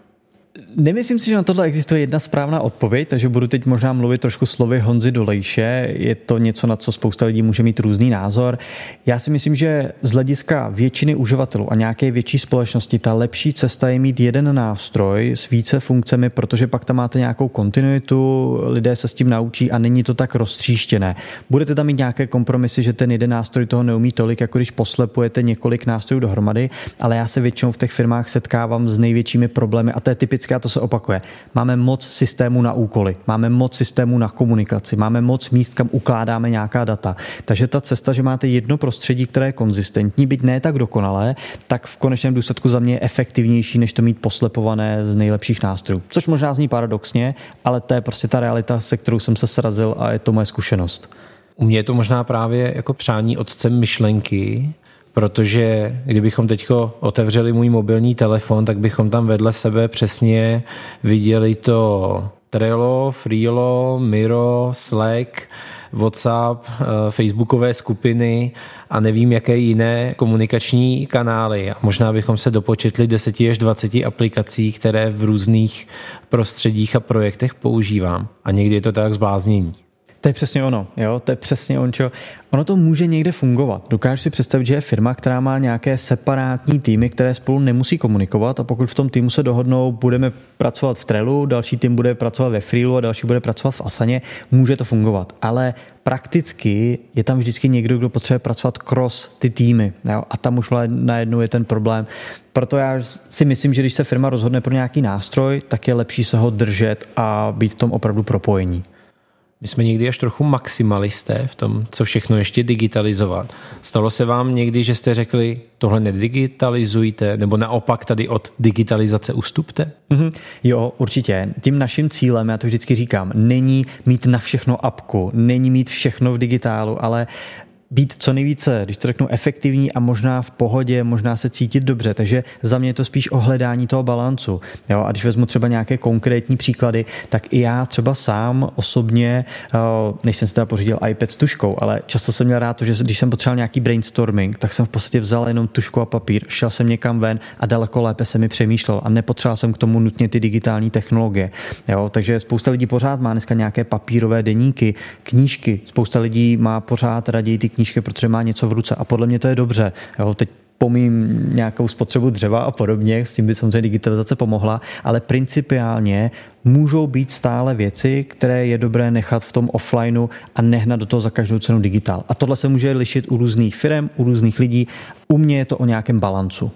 Nemyslím si, že na tohle existuje jedna správná odpověď, takže budu teď možná mluvit trošku slovy Honzy Dolejše. Je to něco, na co spousta lidí může mít různý názor. Já si myslím, že z hlediska většiny uživatelů a nějaké větší společnosti ta lepší cesta je mít jeden nástroj s více funkcemi, protože pak tam máte nějakou kontinuitu, lidé se s tím naučí a není to tak roztříštěné. Budete tam mít nějaké kompromisy, že ten jeden nástroj toho neumí tolik, jako když poslepujete několik nástrojů dohromady, ale já se většinou v těch firmách setkávám s největšími problémy a to je typické a to se opakuje. Máme moc systému na úkoly, máme moc systému na komunikaci, máme moc míst, kam ukládáme nějaká data. Takže ta cesta, že máte jedno prostředí, které je konzistentní, byť ne tak dokonalé, tak v konečném důsledku za mě je efektivnější, než to mít poslepované z nejlepších nástrojů. Což možná zní paradoxně, ale to je prostě ta realita, se kterou jsem se srazil a je to moje zkušenost. U mě je to možná právě jako přání otcem myšlenky, protože kdybychom teď otevřeli můj mobilní telefon, tak bychom tam vedle sebe přesně viděli to Trello, Freelo, Miro, Slack, WhatsApp, eh, facebookové skupiny a nevím, jaké jiné komunikační kanály. A možná bychom se dopočetli 10 až 20 aplikací, které v různých prostředích a projektech používám. A někdy je to tak zbláznění. To je přesně ono, jo, to je přesně on, čo. Ono to může někde fungovat. Dokážu si představit, že je firma, která má nějaké separátní týmy, které spolu nemusí komunikovat a pokud v tom týmu se dohodnou, budeme pracovat v Trelu, další tým bude pracovat ve Freelu a další bude pracovat v Asaně, může to fungovat. Ale prakticky je tam vždycky někdo, kdo potřebuje pracovat cross ty týmy. Jo? A tam už najednou je ten problém. Proto já si myslím, že když se firma rozhodne pro nějaký nástroj, tak je lepší se ho držet a být v tom opravdu propojení. My jsme někdy až trochu maximalisté v tom, co všechno ještě digitalizovat. Stalo se vám někdy, že jste řekli, tohle nedigitalizujte, nebo naopak tady od digitalizace ustupte? Mm-hmm. Jo, určitě. Tím naším cílem, já to vždycky říkám, není mít na všechno apku, není mít všechno v digitálu, ale být co nejvíce, když to řeknu, efektivní a možná v pohodě, možná se cítit dobře. Takže za mě je to spíš o hledání toho balancu. Jo? A když vezmu třeba nějaké konkrétní příklady, tak i já třeba sám osobně, eh, než jsem si teda pořídil iPad s tuškou, ale často jsem měl rád to, že když jsem potřeboval nějaký brainstorming, tak jsem v podstatě vzal jenom tušku a papír, šel jsem někam ven a daleko lépe se mi přemýšlel a nepotřeboval jsem k tomu nutně ty digitální technologie. Jo? Takže spousta lidí pořád má dneska nějaké papírové deníky, knížky, spousta lidí má pořád raději ty knížky, protože má něco v ruce a podle mě to je dobře. Jo, teď pomím nějakou spotřebu dřeva a podobně, s tím by samozřejmě digitalizace pomohla, ale principiálně můžou být stále věci, které je dobré nechat v tom offlineu a nehnat do toho za každou cenu digitál. A tohle se může lišit u různých firm, u různých lidí. U mě je to o nějakém balancu.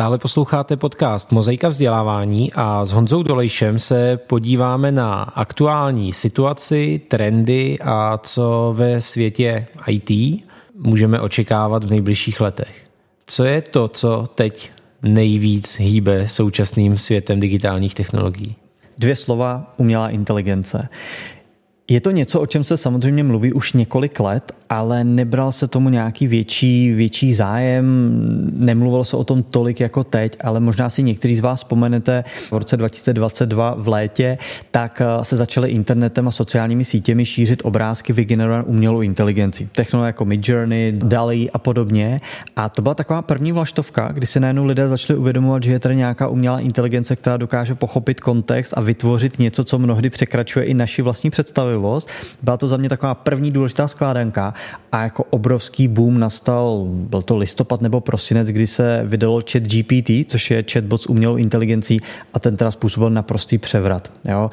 Stále posloucháte podcast Mozaika vzdělávání a s Honzou Dolejšem se podíváme na aktuální situaci, trendy a co ve světě IT můžeme očekávat v nejbližších letech. Co je to, co teď nejvíc hýbe současným světem digitálních technologií? Dvě slova umělá inteligence. Je to něco, o čem se samozřejmě mluví už několik let, ale nebral se tomu nějaký větší, větší zájem, nemluvilo se o tom tolik jako teď, ale možná si někteří z vás vzpomenete v roce 2022 v létě, tak eh, se začaly internetem a sociálními sítěmi šířit obrázky vygenerované umělou inteligencí. Technologie jako Midjourney, DALI a podobně. A to byla taková první vlaštovka, kdy se najednou lidé začali uvědomovat, že je tady nějaká umělá inteligence, která dokáže pochopit kontext a vytvořit něco, co mnohdy překračuje i naši vlastní představivost trpělivost. Byla to za mě taková první důležitá skládanka a jako obrovský boom nastal, byl to listopad nebo prosinec, kdy se vydalo chat GPT, což je chatbot s umělou inteligencí a ten teda způsobil naprostý převrat. Jo.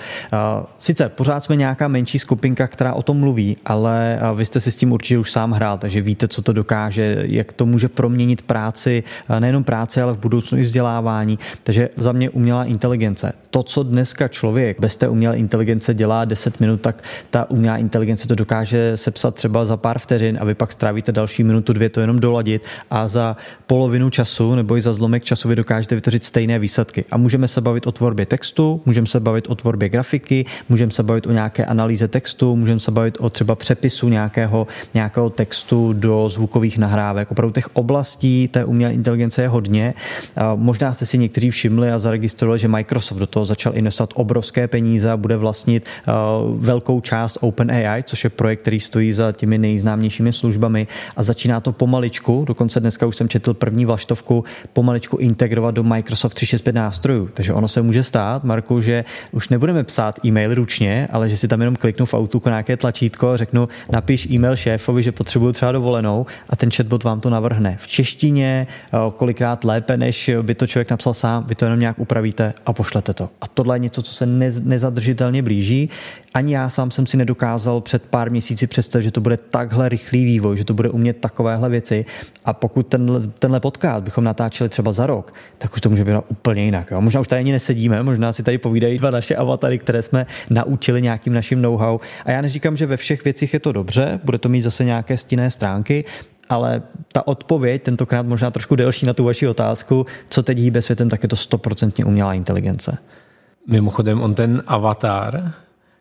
Sice pořád jsme nějaká menší skupinka, která o tom mluví, ale vy jste si s tím určitě už sám hrál, takže víte, co to dokáže, jak to může proměnit práci, nejenom práci, ale v budoucnu i vzdělávání. Takže za mě umělá inteligence. To, co dneska člověk bez té umělé inteligence dělá 10 minut, tak ta umělá inteligence to dokáže sepsat třeba za pár vteřin a vy pak strávíte další minutu, dvě to jenom doladit a za polovinu času nebo i za zlomek času vy dokážete vytvořit stejné výsledky. A můžeme se bavit o tvorbě textu, můžeme se bavit o tvorbě grafiky, můžeme se bavit o nějaké analýze textu, můžeme se bavit o třeba přepisu nějakého, nějakého textu do zvukových nahrávek. Opravdu těch oblastí té umělé inteligence je hodně. Možná jste si někteří všimli a zaregistrovali, že Microsoft do toho začal investovat obrovské peníze a bude vlastnit velkou část OpenAI, což je projekt, který stojí za těmi nejznámějšími službami a začíná to pomaličku, dokonce dneska už jsem četl první vlaštovku, pomaličku integrovat do Microsoft 365 nástrojů. Takže ono se může stát, Marku, že už nebudeme psát e-mail ručně, ale že si tam jenom kliknu v Outlooku nějaké tlačítko a řeknu, napiš e-mail šéfovi, že potřebuju třeba dovolenou a ten chatbot vám to navrhne v češtině, eh, kolikrát lépe, než by to člověk napsal sám, vy to jenom nějak upravíte a pošlete to. A tohle je něco, co se nezadržitelně blíží. Ani já sám jsem si nedokázal před pár měsíci představit, že to bude takhle rychlý vývoj, že to bude umět takovéhle věci. A pokud tenhle, tenhle podcast bychom natáčeli třeba za rok, tak už to může být úplně jinak. Jo? Možná už tady ani nesedíme, možná si tady povídají dva naše avatary, které jsme naučili nějakým naším know-how. A já neříkám, že ve všech věcích je to dobře, bude to mít zase nějaké stinné stránky, ale ta odpověď, tentokrát možná trošku delší na tu vaši otázku, co teď hýbe světem, tak je to stoprocentně umělá inteligence. Mimochodem, on ten avatar,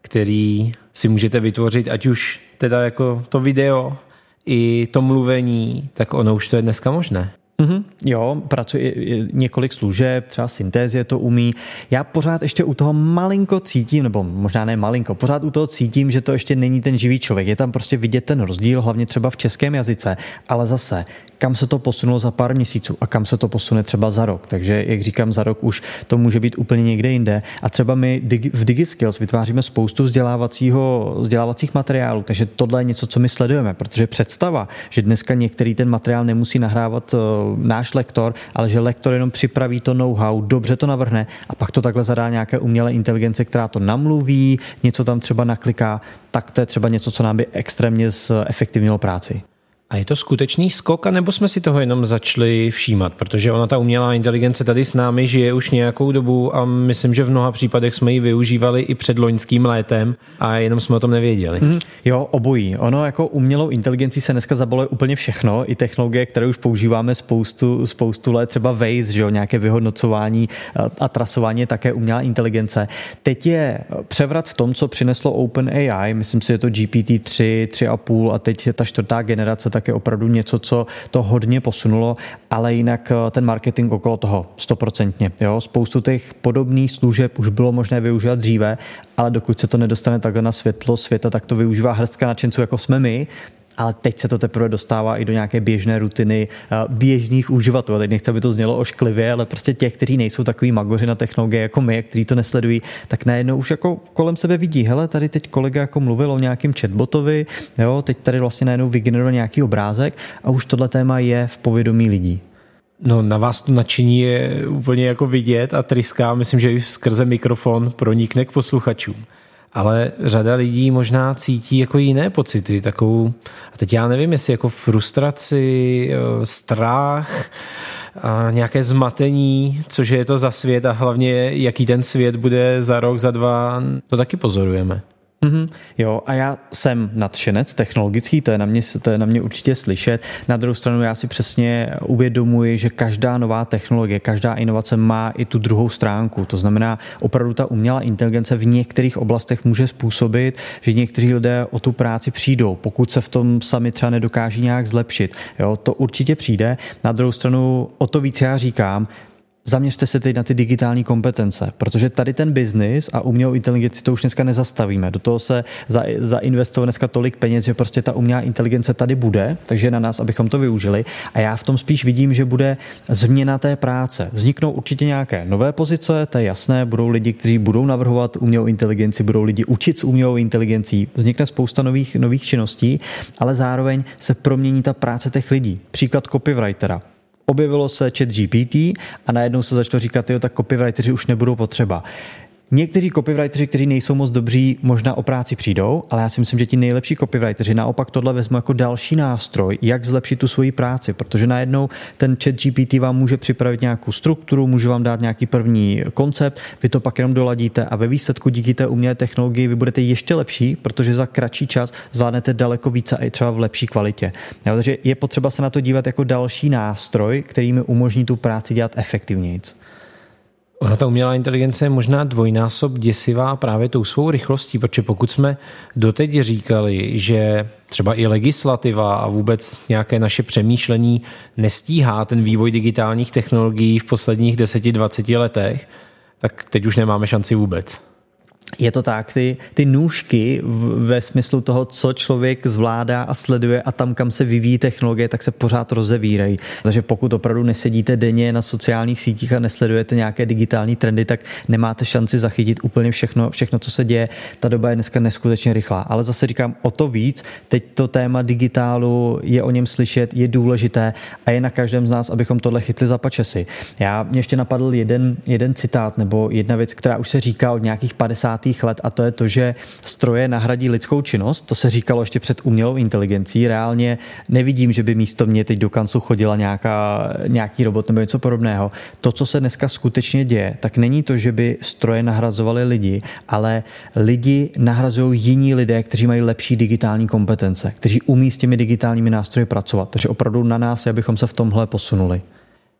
který si můžete vytvořit, ať už teda jako to video, i to mluvení, tak ono už to je dneska možné. Mm-hmm, jo, pracuje několik služeb, třeba syntézie to umí. Já pořád ještě u toho malinko cítím, nebo možná ne malinko, pořád u toho cítím, že to ještě není ten živý člověk. Je tam prostě vidět ten rozdíl, hlavně třeba v českém jazyce, ale zase kam se to posunulo za pár měsíců a kam se to posune třeba za rok. Takže, jak říkám, za rok už to může být úplně někde jinde. A třeba my v DigiSkills vytváříme spoustu vzdělávacího, vzdělávacích materiálů, takže tohle je něco, co my sledujeme, protože představa, že dneska některý ten materiál nemusí nahrávat uh, náš lektor, ale že lektor jenom připraví to know-how, dobře to navrhne a pak to takhle zadá nějaké umělé inteligence, která to namluví, něco tam třeba nakliká, tak to je třeba něco, co nám by extrémně zefektivnilo práci. A je to skutečný skok, nebo jsme si toho jenom začali všímat? Protože ona, ta umělá inteligence tady s námi žije už nějakou dobu a myslím, že v mnoha případech jsme ji využívali i před loňským létem a jenom jsme o tom nevěděli. Mm, jo, obojí. Ono jako umělou inteligencí se dneska zabaluje úplně všechno, i technologie, které už používáme spoustu, spoustu let, třeba Waze, že jo, nějaké vyhodnocování a trasování také umělá inteligence. Teď je převrat v tom, co přineslo OpenAI, myslím si, je to GPT-3, 3,5 a teď je ta čtvrtá generace tak je opravdu něco, co to hodně posunulo, ale jinak eh, ten marketing okolo toho stoprocentně. Jo? Spoustu těch podobných služeb už bylo možné využívat dříve, ale dokud se to nedostane takhle na světlo světa, tak to využívá hrstka nadšenců jako jsme my, ale teď se to teprve dostává i do nějaké běžné rutiny eh, běžných uživatelů. Teď nechci, aby to znělo ošklivě, ale prostě těch, kteří nejsou takový magoři na technologie jako my, kteří to nesledují, tak najednou už jako kolem sebe vidí, hele, tady teď kolega jako mluvil o nějakém chatbotovi, jo, teď tady vlastně najednou vygeneroval nějaký obrázek a už tohle téma je v povědomí lidí. No na vás to nadšení je úplně jako vidět a tryská, myslím, že i skrze mikrofon pronikne k posluchačům ale řada lidí možná cítí jako jiné pocity, takovou, a teď já nevím, jestli jako frustraci, eh, strach, a nějaké zmatení, což je to za svět a hlavně jaký ten svět bude za rok, za dva, to taky pozorujeme. Mm-hmm. Jo, a já jsem nadšenec technologický, to je, na mě, to je na mě určitě slyšet. Na druhou stranu já si přesně uvědomuji, že každá nová technologie, každá inovace má i tu druhou stránku. To znamená, opravdu ta umělá inteligence v některých oblastech může způsobit, že někteří lidé o tu práci přijdou, pokud se v tom sami třeba nedokáží nějak zlepšit. Jo, to určitě přijde. Na druhou stranu o to víc já říkám, zaměřte se teď na ty digitální kompetence, protože tady ten biznis a umělou inteligenci to už dneska nezastavíme. Do toho se za, zainvestuje dneska tolik peněz, že prostě ta umělá inteligence tady bude, takže je na nás, abychom to využili. A já v tom spíš vidím, že bude změna té práce. Vzniknou určitě nějaké nové pozice, to je jasné, budou lidi, kteří budou navrhovat umělou inteligenci, budou lidi učit s umělou inteligencí, vznikne spousta nových, nových činností, ale zároveň se promění ta práce těch lidí. Příklad copywritera objevilo se chat GPT a najednou se začalo říkat, jo, tak copywriteri už nebudou potřeba. Někteří copywriteri, kteří nejsou moc dobří, možná o práci přijdou, ale já si myslím, že ti nejlepší copywriteri naopak tohle vezmou jako další nástroj, jak zlepšit tu svoji práci, protože najednou ten chat GPT vám může připravit nějakou strukturu, může vám dát nějaký první koncept, vy to pak jenom doladíte a ve výsledku díky té umělé technologii vy budete ještě lepší, protože za kratší čas zvládnete daleko více a i třeba v lepší kvalitě. Jo, takže je potřeba se na to dívat jako další nástroj, který mi umožní tu práci dělat efektivněji. Ona ta umělá inteligence je možná dvojnásob děsivá právě tou svou rychlostí, protože pokud jsme doteď říkali, že třeba i legislativa a vůbec nějaké naše přemýšlení nestíhá ten vývoj digitálních technologií v posledních 10-20 letech, tak teď už nemáme šanci vůbec je to tak, ty, ty nůžky ve smyslu toho, co člověk zvládá a sleduje a tam, kam se vyvíjí technologie, tak se pořád rozevírají. Takže pokud opravdu nesedíte denně na sociálních sítích a nesledujete nějaké digitální trendy, tak nemáte šanci zachytit úplně všechno, všechno, co se děje. Ta doba je dneska neskutečně rychlá. Ale zase říkám o to víc, teď to téma digitálu je o něm slyšet, je důležité a je na každém z nás, abychom tohle chytli za pačesy. Já mě ještě napadl jeden, jeden citát nebo jedna věc, která už se říká od nějakých 50 let a to je to, že stroje nahradí lidskou činnost. To se říkalo ještě před umělou inteligencí. Reálně nevidím, že by místo mě teď do kanclu chodila nějaká, nějaký robot nebo něco podobného. To, co se dneska skutečně děje, tak není to, že by stroje nahrazovaly lidi, ale lidi nahrazují jiní lidé, kteří mají lepší digitální kompetence, kteří umí s těmi digitálními nástroji pracovat. Takže opravdu na nás, abychom se v tomhle posunuli.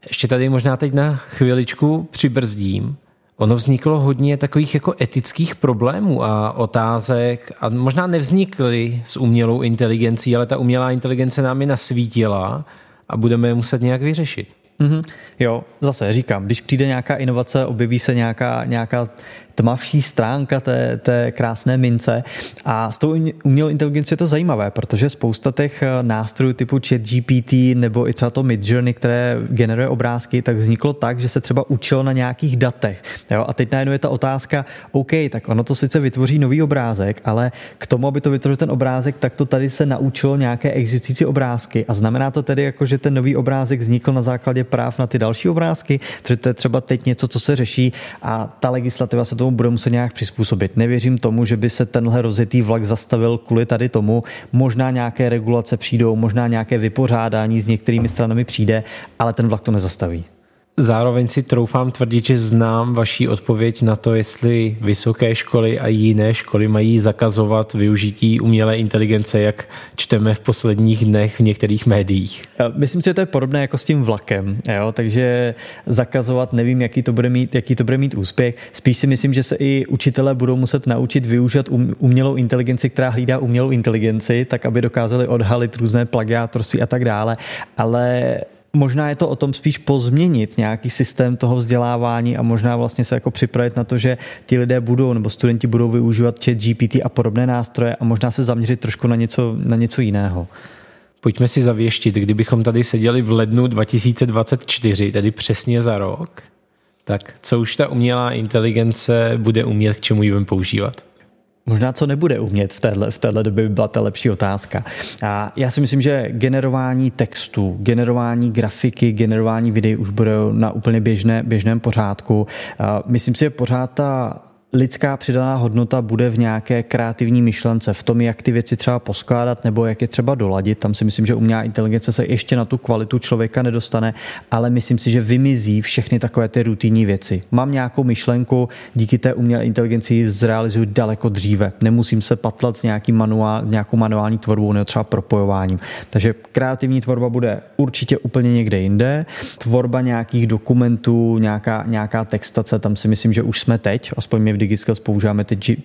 Ještě tady možná teď na chviličku přibrzdím. Ono vzniklo hodně takových jako etických problémů a otázek a možná nevznikly s umělou inteligencí, ale ta umělá inteligence nám je nasvítila a budeme je muset nějak vyřešit. Mm-hmm. Jo, zase říkám, když přijde nějaká inovace, objeví se nějaká, nějaká tmavší stránka té, té krásné mince. A s tou umělou inteligencí je to zajímavé, protože spousta těch eh, nástrojů typu ChatGPT nebo i třeba to Midjourney, které generuje obrázky, tak vzniklo tak, že se třeba učilo na nějakých datech. Jo? A teď najednou je ta otázka, OK, tak ono to sice vytvoří nový obrázek, ale k tomu, aby to vytvořil ten obrázek, tak to tady se naučilo nějaké existující obrázky. A znamená to tedy, jako, že ten nový obrázek vznikl na základě práv na ty další obrázky, protože to je třeba teď něco, co se řeší a ta legislativa se to tomu bude muset nějak přizpůsobit. Nevěřím tomu, že by se tenhle rozjetý vlak zastavil kvůli tady tomu. Možná nějaké regulace přijdou, možná nějaké vypořádání s některými stranami přijde, ale ten vlak to nezastaví. Zároveň si troufám tvrdit, že znám vaší odpověď na to, jestli vysoké školy a jiné školy mají zakazovat využití umělé inteligence, jak čteme v posledních dnech v některých médiích. Myslím si, že to je podobné jako s tím vlakem, jo? takže zakazovat, nevím, jaký to, bude mít, jaký to bude mít úspěch. Spíš si myslím, že se i učitelé budou muset naučit využít um, umělou inteligenci, která hlídá umělou inteligenci, tak aby dokázali odhalit různé plagiátorství a tak dále. Ale možná je to o tom spíš pozměnit nějaký systém toho vzdělávání a možná vlastně se jako připravit na to, že ti lidé budou nebo studenti budou využívat chat GPT a podobné nástroje a možná se zaměřit trošku na něco, na něco jiného. Pojďme si zavěštit, kdybychom tady seděli v lednu 2024, tedy přesně za rok, tak co už ta umělá inteligence bude umět, k čemu ji budeme používat? Možná co nebude umět v téhle, v téhle době by byla ta lepší otázka. A já si myslím, že generování textu, generování grafiky, generování videí už bude na úplně běžné, běžném pořádku. Myslím si, že pořád ta lidská přidaná hodnota bude v nějaké kreativní myšlence, v tom, jak ty věci třeba poskládat nebo jak je třeba doladit. Tam si myslím, že umělá inteligence se ještě na tu kvalitu člověka nedostane, ale myslím si, že vymizí všechny takové ty rutinní věci. Mám nějakou myšlenku, díky té umělé inteligenci ji zrealizuju daleko dříve. Nemusím se patlat s nějaký manuál, nějakou manuální tvorbou nebo třeba propojováním. Takže kreativní tvorba bude určitě úplně někde jinde. Tvorba nějakých dokumentů, nějaká, nějaká textace, tam si myslím, že už jsme teď, aspoň mě v DigiSkills používáme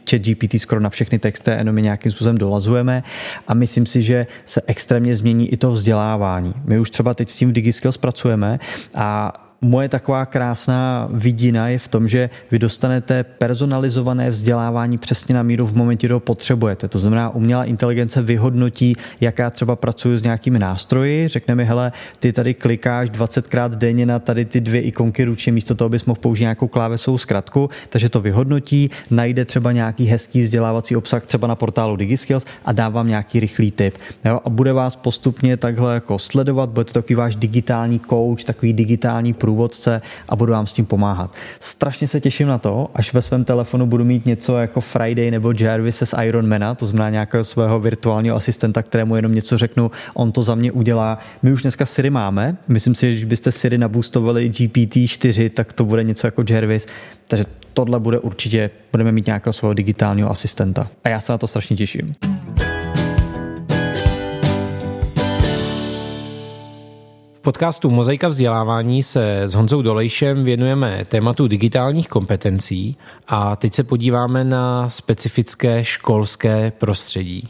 chat GPT skoro na všechny texty, jenom je nějakým způsobem dolazujeme a myslím si, že se extrémně změní i to vzdělávání. My už třeba teď s tím v DigiSkills pracujeme a moje taková krásná vidina je v tom, že vy dostanete personalizované vzdělávání přesně na míru v momentě, kdy ho potřebujete. To znamená, umělá inteligence vyhodnotí, jak já třeba pracuji s nějakými nástroji, řekne mi, hele, ty tady klikáš 20krát denně na tady ty dvě ikonky ručně, místo toho bys mohl použít nějakou klávesovou zkratku, takže to vyhodnotí, najde třeba nějaký hezký vzdělávací obsah třeba na portálu DigiSkills a dá vám nějaký rychlý tip. Jo? A bude vás postupně takhle jako sledovat, bude to takový váš digitální coach, takový digitální průvod průvodce a budu vám s tím pomáhat. Strašně se těším na to, až ve svém telefonu budu mít něco jako Friday nebo Jarvis z Ironmana, to znamená nějakého svého virtuálního asistenta, kterému jenom něco řeknu, on to za mě udělá. My už dneska Siri máme, myslím si, že když byste Siri nabůstovali GPT-4, tak to bude něco jako Jarvis, takže tohle bude určitě, budeme mít nějakého svého digitálního asistenta. A já se na to strašně těším. V podcastu Mozaika vzdělávání se s Honzou Dolejšem věnujeme tématu digitálních kompetencí a teď se podíváme na specifické školské prostředí.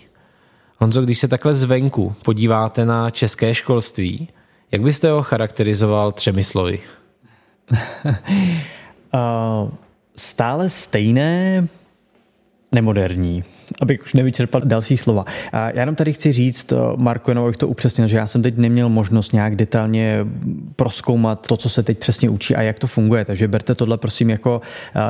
Honzo, když se takhle zvenku podíváte na české školství, jak byste ho charakterizoval třemi slovy? uh, stále stejné, nemoderní abych už nevyčerpal další slova. Já jenom tady chci říct, Marko, jenom abych to upřesnil, že já jsem teď neměl možnost nějak detailně proskoumat to, co se teď přesně učí a jak to funguje. Takže berte tohle prosím jako,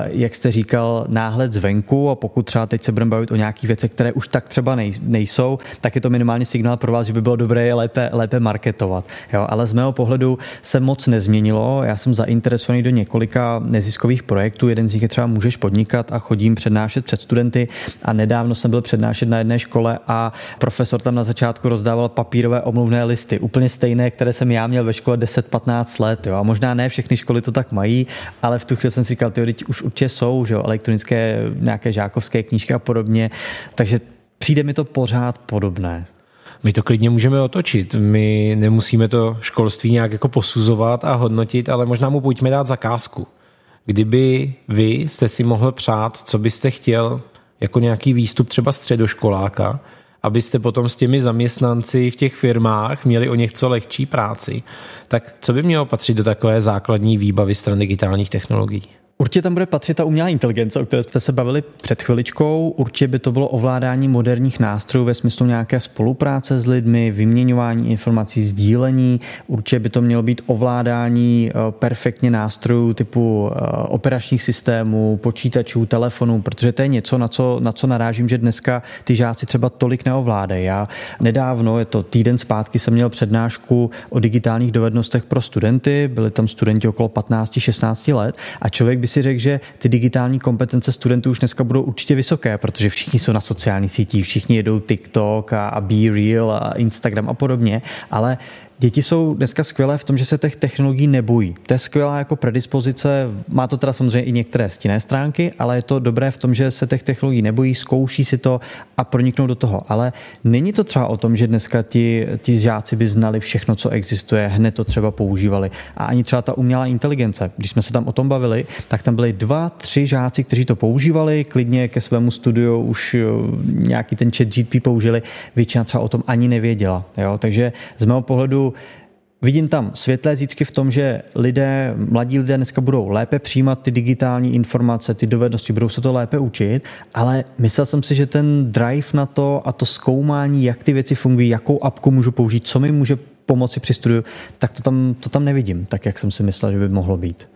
jak jste říkal, náhled zvenku a pokud třeba teď se budeme bavit o nějakých věcech, které už tak třeba nejsou, tak je to minimálně signál pro vás, že by bylo dobré je lépe, lépe marketovat. Jo? Ale z mého pohledu se moc nezměnilo. Já jsem zainteresovaný do několika neziskových projektů. Jeden z nich je třeba Můžeš podnikat a chodím přednášet před studenty a nedávno nedávno jsem byl přednášet na jedné škole a profesor tam na začátku rozdával papírové omluvné listy, úplně stejné, které jsem já měl ve škole 10-15 let. Jo. A možná ne všechny školy to tak mají, ale v tu chvíli jsem si říkal, ty už určitě jsou, že jo, elektronické nějaké žákovské knížky a podobně. Takže přijde mi to pořád podobné. My to klidně můžeme otočit. My nemusíme to školství nějak jako posuzovat a hodnotit, ale možná mu pojďme dát zakázku. Kdyby vy jste si mohl přát, co byste chtěl jako nějaký výstup třeba středoškoláka abyste potom s těmi zaměstnanci v těch firmách měli o něco lehčí práci. Tak co by mělo patřit do takové základní výbavy stran digitálních technologií? Určitě tam bude patřit ta umělá inteligence, o které jsme se bavili před chviličkou. Určitě by to bylo ovládání moderních nástrojů ve smyslu nějaké spolupráce s lidmi, vyměňování informací, sdílení. Určitě by to mělo být ovládání eh, perfektně nástrojů typu eh, operačních systémů, počítačů, telefonů, protože to je něco, na co, na co narážím, že dneska ty žáci třeba tolik neovládají. Já nedávno, je to týden zpátky, jsem měl přednášku o digitálních dovednostech pro studenty. Byli tam studenti okolo 15-16 let a člověk by si řekl, že ty digitální kompetence studentů už dneska budou určitě vysoké, protože všichni jsou na sociálních sítích, všichni jedou TikTok a, a Be Real a Instagram a podobně, ale Děti jsou dneska skvělé v tom, že se těch technologií nebojí. To je skvělá jako predispozice, má to teda samozřejmě i některé stinné stránky, ale je to dobré v tom, že se těch technologií nebojí, zkouší si to a proniknou do toho. Ale není to třeba o tom, že dneska ti, ti žáci by znali všechno, co existuje, hned to třeba používali. A ani třeba ta umělá inteligence. Když jsme se tam o tom bavili, tak tam byli dva, tři žáci, kteří to používali, klidně ke svému studiu už eh, nějaký ten chat GP použili, většina třeba o tom ani nevěděla. Jo? Takže z mého pohledu Vidím tam světlé zítřky v tom, že lidé, mladí lidé dneska budou lépe přijímat ty digitální informace, ty dovednosti, budou se to lépe učit, ale myslel jsem si, že ten drive na to a to zkoumání, jak ty věci fungují, jakou apku můžu použít, co mi může pomoci při studiu, tak to tam, to tam nevidím, tak jak jsem si myslel, že by mohlo být.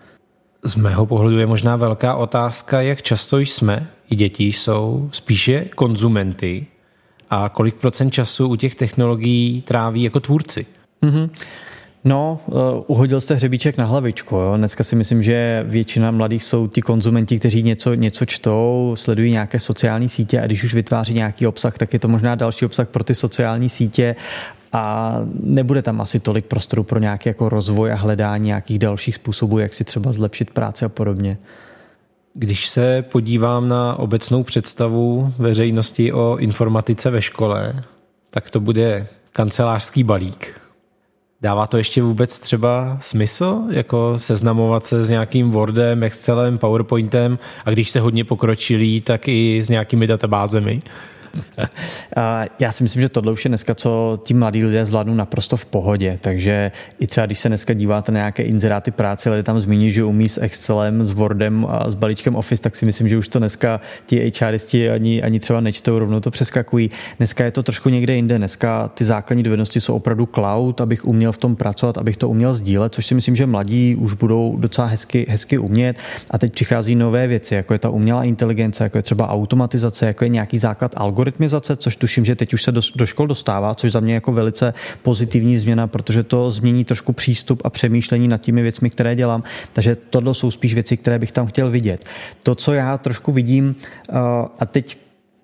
Z mého pohledu je možná velká otázka, jak často jsme, i děti jsou, spíše konzumenty a kolik procent času u těch technologií tráví jako tvůrci. Mm-hmm. No, uh, uhodil jste hřebíček na hlavičku. Jo? Dneska si myslím, že většina mladých jsou ti konzumenti, kteří něco, něco čtou, sledují nějaké sociální sítě a když už vytváří nějaký obsah, tak je to možná další obsah pro ty sociální sítě a nebude tam asi tolik prostoru pro nějaký jako rozvoj a hledání nějakých dalších způsobů, jak si třeba zlepšit práci a podobně. Když se podívám na obecnou představu veřejnosti o informatice ve škole, tak to bude kancelářský balík, Dává to ještě vůbec třeba smysl, jako seznamovat se s nějakým Wordem, Excelem, PowerPointem a když jste hodně pokročilí, tak i s nějakými databázemi? Já si myslím, že tohle už je dneska, co ti mladí lidé zvládnou naprosto v pohodě. Takže i třeba, když se dneska díváte na nějaké inzeráty práce, lidé tam zmíní, že umí s Excelem, s Wordem a s balíčkem Office, tak si myslím, že už to dneska ti HRisti ani, ani třeba nečtou, rovnou to přeskakují. Dneska je to trošku někde jinde. Dneska ty základní dovednosti jsou opravdu cloud, abych uměl v tom pracovat, abych to uměl sdílet, což si myslím, že mladí už budou docela hezky, hezky umět. A teď přichází nové věci, jako je ta umělá inteligence, jako je třeba automatizace, jako je nějaký základ algoritmu algoritmizace, což tuším, že teď už se do, do škol dostává, což za mě jako velice pozitivní změna, protože to změní trošku přístup a přemýšlení nad těmi věcmi, které dělám. Takže tohle jsou spíš věci, které bych tam chtěl vidět. To, co já trošku vidím, uh, a teď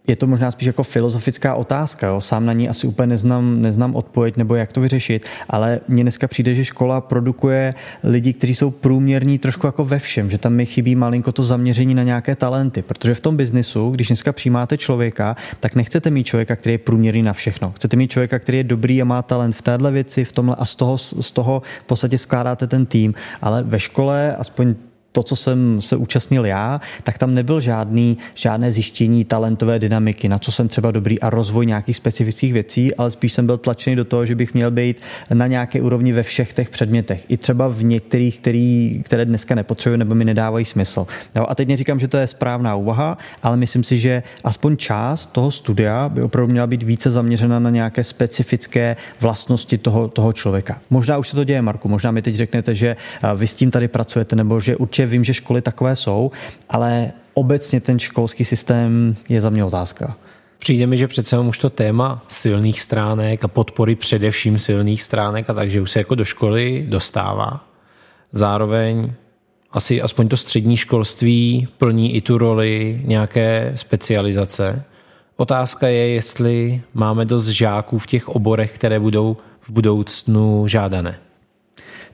je to možná spíš jako filozofická otázka. Jo? Sám na ní asi úplně neznám, neznám odpověď nebo jak to vyřešit, ale mně dneska přijde, že škola produkuje lidi, kteří jsou průměrní trošku jako ve všem, že tam mi chybí malinko to zaměření na nějaké talenty, protože v tom biznisu, když dneska přijímáte člověka, tak nechcete mít člověka, který je průměrný na všechno. Chcete mít člověka, který je dobrý a má talent v téhle věci, v tomhle a z toho, z toho v podstatě skládáte ten tým, ale ve škole, aspoň to, co jsem se účastnil já, tak tam nebyl žádný, žádné zjištění talentové dynamiky, na co jsem třeba dobrý a rozvoj nějakých specifických věcí, ale spíš jsem byl tlačený do toho, že bych měl být na nějaké úrovni ve všech těch předmětech. I třeba v některých, který, které dneska nepotřebuji nebo mi nedávají smysl. Jo, a teď neříkám, že to je správná úvaha, ale myslím si, že aspoň část toho studia by opravdu měla být více zaměřena na nějaké specifické vlastnosti toho, toho člověka. Možná už se to děje, Marku, možná mi teď řeknete, že vy s tím tady pracujete, nebo že určitě určitě vím, že školy takové jsou, ale obecně ten školský systém je za mě otázka. Přijde mi, že přece už to téma silných stránek a podpory především silných stránek a takže už se jako do školy dostává. Zároveň asi aspoň to střední školství plní i tu roli nějaké specializace. Otázka je, jestli máme dost žáků v těch oborech, které budou v budoucnu žádané.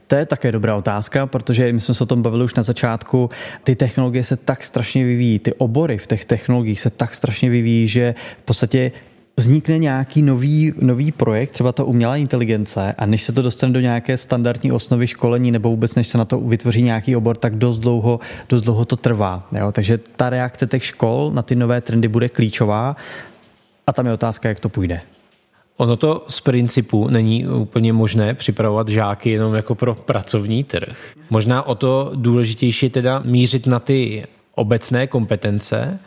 To je také dobrá otázka, protože my jsme se o tom bavili už na začátku. Ty technologie se tak strašně vyvíjí, ty obory v těch technologiích se tak strašně vyvíjí, že v podstatě vznikne nějaký nový, nový projekt, třeba ta umělá inteligence, a než se to dostane do nějaké standardní osnovy školení, nebo vůbec než se na to vytvoří nějaký obor, tak dost dlouho, dost dlouho to trvá. Jo? Takže ta reakce těch škol na ty nové trendy bude klíčová A tam je otázka, jak to půjde. Ono to z principu není úplně možné připravovat žáky jenom jako pro pracovní trh. Možná o to důležitější je teda mířit na ty obecné kompetence,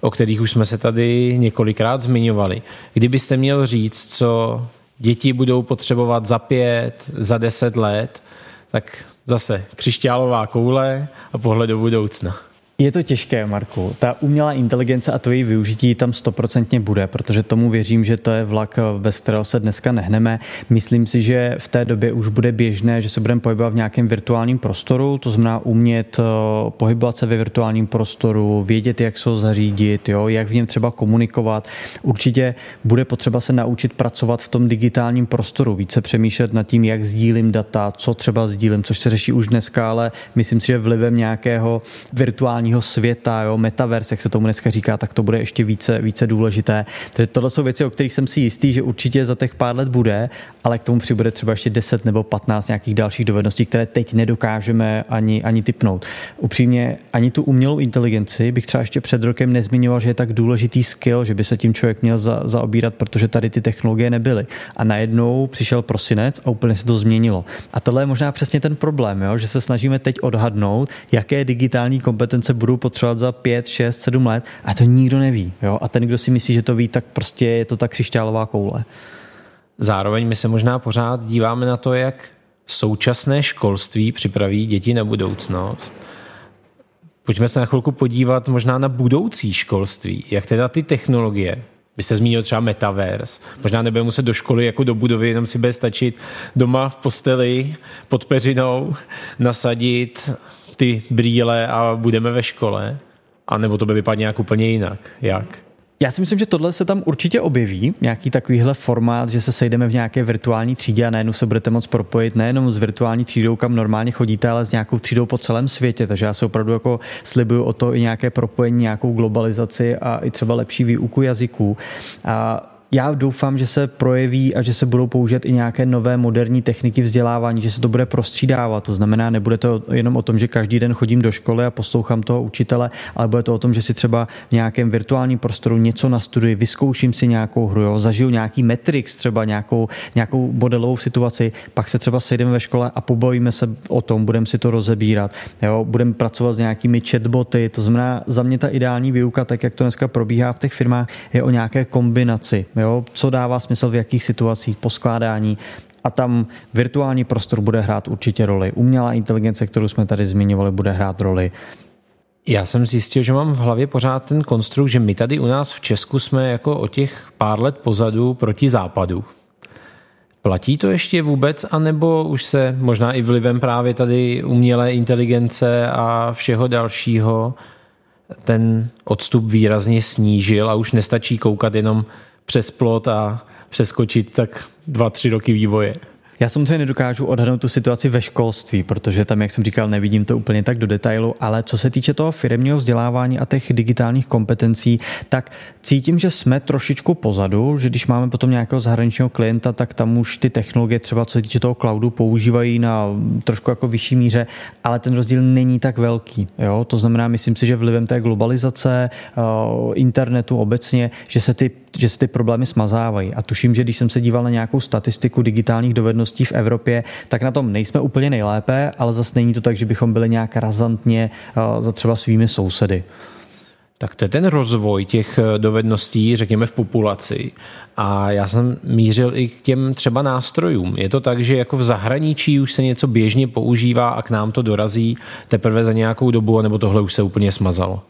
o kterých už jsme se tady několikrát zmiňovali. Kdybyste měl říct, co děti budou potřebovat za pět, za deset let, tak zase křišťálová koule a pohled do budoucna. Je to těžké, Marku. Ta umělá inteligence a to její využití tam stoprocentně bude, protože tomu věřím, že to je vlak, bez kterého se dneska nehneme. Myslím si, že v té době už bude běžné, že se budeme pohybovat v nějakém virtuálním prostoru, to znamená umět eh, pohybovat se ve virtuálním prostoru, vědět, jak se ho zařídit, jo, jak v něm třeba komunikovat. Určitě bude potřeba se naučit pracovat v tom digitálním prostoru, více přemýšlet nad tím, jak sdílím data, co třeba sdílím, což se řeší už dneska, ale myslím si, že vlivem nějakého virtuálního virtuálního světa, jo, metaverse, jak se tomu dneska říká, tak to bude ještě více, více důležité. Takže tohle jsou věci, o kterých jsem si jistý, že určitě za těch pár let bude, ale k tomu přibude třeba ještě 10 nebo 15 nějakých dalších dovedností, které teď nedokážeme ani, ani typnout. Upřímně, ani tu umělou inteligenci bych třeba ještě před rokem nezmiňoval, že je tak důležitý skill, že by se tím člověk měl za, zaobírat, protože tady ty technologie nebyly. A najednou přišel prosinec a úplně se to změnilo. A tohle je možná přesně ten problém, jo? že se snažíme teď odhadnout, jaké digitální kompetence budou potřebovat za 5, 6, 7 let a to nikdo neví. Jo? A ten, kdo si myslí, že to ví, tak prostě je to ta křišťálová koule. Zároveň my se možná pořád díváme na to, jak současné školství připraví děti na budoucnost. Pojďme se na chvilku podívat možná na budoucí školství, jak teda ty technologie, vy jste zmínil třeba metaverse. Možná nebude muset do školy jako do budovy, jenom si bude stačit doma v posteli pod peřinou nasadit ty brýle a budeme ve škole? A nebo to by vypadne nějak úplně jinak? Jak? Já si myslím, že tohle se tam určitě objeví, nějaký takovýhle formát, že se sejdeme v nějaké virtuální třídě a najednou se budete moct propojit nejenom s virtuální třídou, kam normálně chodíte, ale s nějakou třídou po celém světě. Takže já se opravdu jako slibuju o to i nějaké propojení, nějakou globalizaci a i třeba lepší výuku jazyků. A já doufám, že se projeví a že se budou použít i nějaké nové moderní techniky vzdělávání, že se to bude prostřídávat. To znamená, nebude to jenom o tom, že každý den chodím do školy a poslouchám toho učitele, ale bude to o tom, že si třeba v nějakém virtuálním prostoru něco nastuduji, vyzkouším si nějakou hru, jo, zažiju nějaký metrix, třeba nějakou, nějakou modelovou situaci, pak se třeba sejdeme ve škole a pobavíme se o tom, budeme si to rozebírat, budeme pracovat s nějakými chatboty, to znamená, za mě ta ideální výuka, tak jak to dneska probíhá v těch firmách, je o nějaké kombinaci. Jo co dává smysl v jakých situacích, poskládání a tam virtuální prostor bude hrát určitě roli. Umělá inteligence, kterou jsme tady zmiňovali, bude hrát roli. Já jsem zjistil, že mám v hlavě pořád ten konstrukt, že my tady u nás v Česku jsme jako o těch pár let pozadu proti západu. Platí to ještě vůbec, anebo už se možná i vlivem právě tady umělé inteligence a všeho dalšího ten odstup výrazně snížil a už nestačí koukat jenom přes plot a přeskočit tak dva, tři roky vývoje. Já samozřejmě nedokážu odhadnout tu situaci ve školství, protože tam, jak jsem říkal, nevidím to úplně tak do detailu, ale co se týče toho firmního vzdělávání a těch digitálních kompetencí, tak cítím, že jsme trošičku pozadu, že když máme potom nějakého zahraničního klienta, tak tam už ty technologie třeba co se týče toho cloudu používají na trošku jako vyšší míře, ale ten rozdíl není tak velký. Jo? To znamená, myslím si, že vlivem té globalizace, eh, internetu obecně, že se ty že se ty problémy smazávají. A tuším, že když jsem se díval na nějakou statistiku digitálních dovedností v Evropě, tak na tom nejsme úplně nejlépe, ale zase není to tak, že bychom byli nějak razantně eh, za třeba svými sousedy. Tak to je ten rozvoj těch eh, dovedností, řekněme, v populaci. A já jsem mířil i k těm třeba nástrojům. Je to tak, že jako v zahraničí už se něco běžně používá a k nám to dorazí teprve za nějakou dobu, nebo tohle už se úplně smazalo?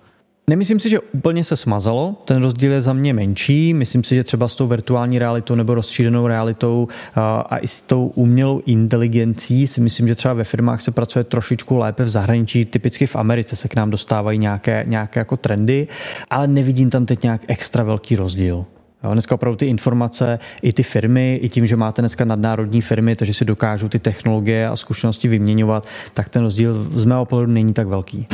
Nemyslím si, že úplně se smazalo, ten rozdíl je za mě menší. Myslím si, že třeba s tou virtuální realitou nebo rozšířenou realitou a i s tou umělou inteligencí si myslím, že třeba ve firmách se pracuje trošičku lépe v zahraničí. Typicky v Americe se k nám dostávají nějaké, nějaké jako trendy, ale nevidím tam teď nějak extra velký rozdíl. Jo, dneska opravdu ty informace, i ty firmy, i tím, že máte dneska nadnárodní firmy, takže si dokážou ty technologie a zkušenosti vyměňovat, tak ten rozdíl z mého pohledu není tak velký.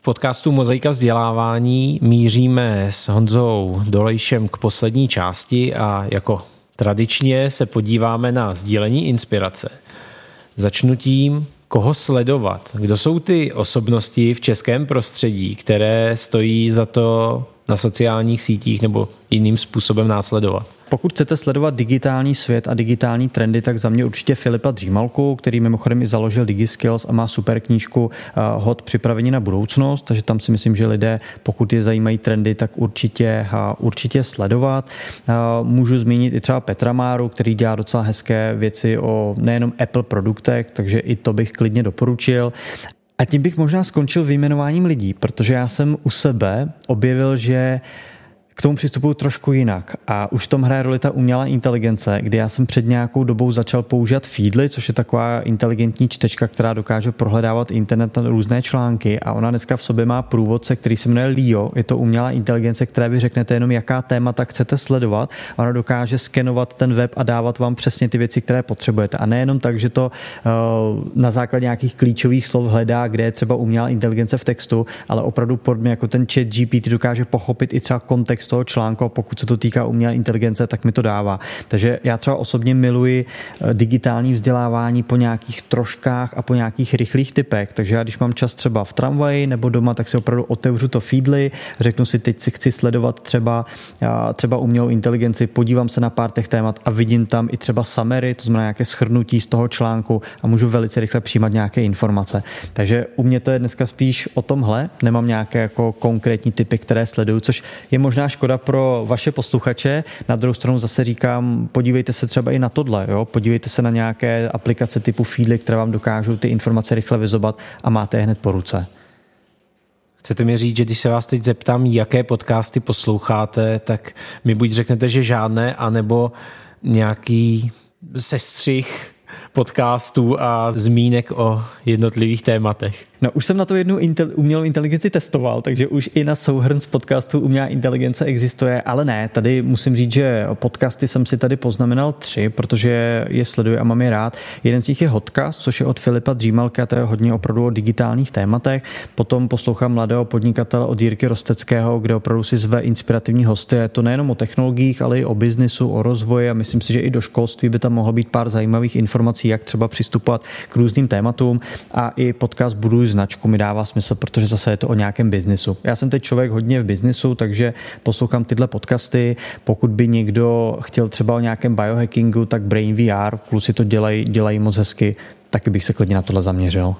V podcastu Mozaika vzdělávání míříme s Honzou Dolejšem k poslední části a jako tradičně se podíváme na sdílení inspirace. Začnu tím, koho sledovat. Kdo jsou ty osobnosti v českém prostředí, které stojí za to na sociálních sítích nebo jiným způsobem následovat? Pokud chcete sledovat digitální svět a digitální trendy, tak za mě určitě Filipa Dřímalku, který mimochodem i založil DigiSkills a má super knížku eh, Hod připravení na budoucnost, takže tam si myslím, že lidé, pokud je zajímají trendy, tak určitě, eh, určitě sledovat. Eh, můžu zmínit i třeba Petra Máru, který dělá docela hezké věci o nejenom Apple produktech, takže i to bych klidně doporučil. A tím bych možná skončil vyjmenováním lidí, protože já jsem u sebe objevil, že k tomu přistupuju trošku jinak. A už v tom hraje roli ta umělá inteligence, kdy já jsem před nějakou dobou začal používat Feedly, což je taková inteligentní čtečka, která dokáže prohledávat internet na různé články a ona dneska v sobě má průvodce, který se jmenuje Leo. Je to umělá inteligence, které vy řeknete jenom, jaká témata chcete sledovat. A ona dokáže skenovat ten web a dávat vám přesně ty věci, které potřebujete. A nejenom tak, že to uh, na základě nějakých klíčových slov hledá, kde je třeba umělá inteligence v textu, ale opravdu podobně jako ten chat GPT dokáže pochopit i třeba kontext toho článku a pokud se to týká umělé inteligence, tak mi to dává. Takže já třeba osobně miluji eh, digitální vzdělávání po nějakých troškách a po nějakých rychlých typech. Takže já když mám čas třeba v tramvaji nebo doma, tak si opravdu otevřu to feedly, řeknu si, teď si chci sledovat třeba, třeba umělou inteligenci, podívám se na pár těch témat a vidím tam i třeba summary, to znamená nějaké schrnutí z toho článku a můžu velice rychle přijímat nějaké informace. Takže u mě to je dneska spíš o tomhle, nemám nějaké jako konkrétní typy, které sleduju, což je možná škoda pro vaše posluchače. Na druhou stranu zase říkám, podívejte se třeba i na tohle, jo? podívejte se na nějaké aplikace typu Feedly, které vám dokážou ty informace rychle vyzobat a máte je hned po ruce. Chcete mi říct, že když se vás teď zeptám, jaké podcasty posloucháte, tak mi buď řeknete, že žádné, anebo nějaký sestřih podcastů a zmínek o jednotlivých tématech. No už jsem na to jednu intel, umělou inteligenci testoval, takže už i na souhrn z podcastů umělá inteligence existuje, ale ne, tady musím říct, že podcasty jsem si tady poznamenal tři, protože je sleduji a mám je rád. Jeden z nich je Hotcast, což je od Filipa Dřímalka, to je hodně opravdu o digitálních tématech. Potom poslouchám mladého podnikatele od Jirky Rosteckého, kde opravdu si zve inspirativní hosty. Je to nejenom o technologiích, ale i o biznisu, o rozvoji a myslím si, že i do školství by tam mohlo být pár zajímavých informací, jak třeba přistupovat k různým tématům. A i podcast Buduj značku mi dává smysl, protože zase je to o nějakém biznisu. Já jsem teď člověk hodně v biznisu, takže poslouchám tyhle podcasty. Pokud by někdo chtěl třeba o nějakém biohackingu, tak Brain VR, kluci to dělají, dělají moc hezky, taky bych se klidně na tohle zaměřil.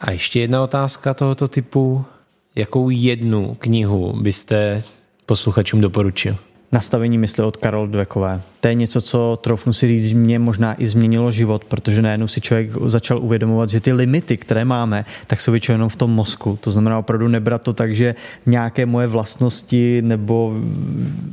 A ještě jedna otázka tohoto typu. Jakou jednu knihu byste posluchačům doporučil? Nastavení mysli od Karol Dvekové to je něco, co trofnu si říct, mě možná i změnilo život, protože najednou si člověk začal uvědomovat, že ty limity, které máme, tak jsou většinou jenom v tom mozku. To znamená opravdu nebrat to tak, že nějaké moje vlastnosti nebo,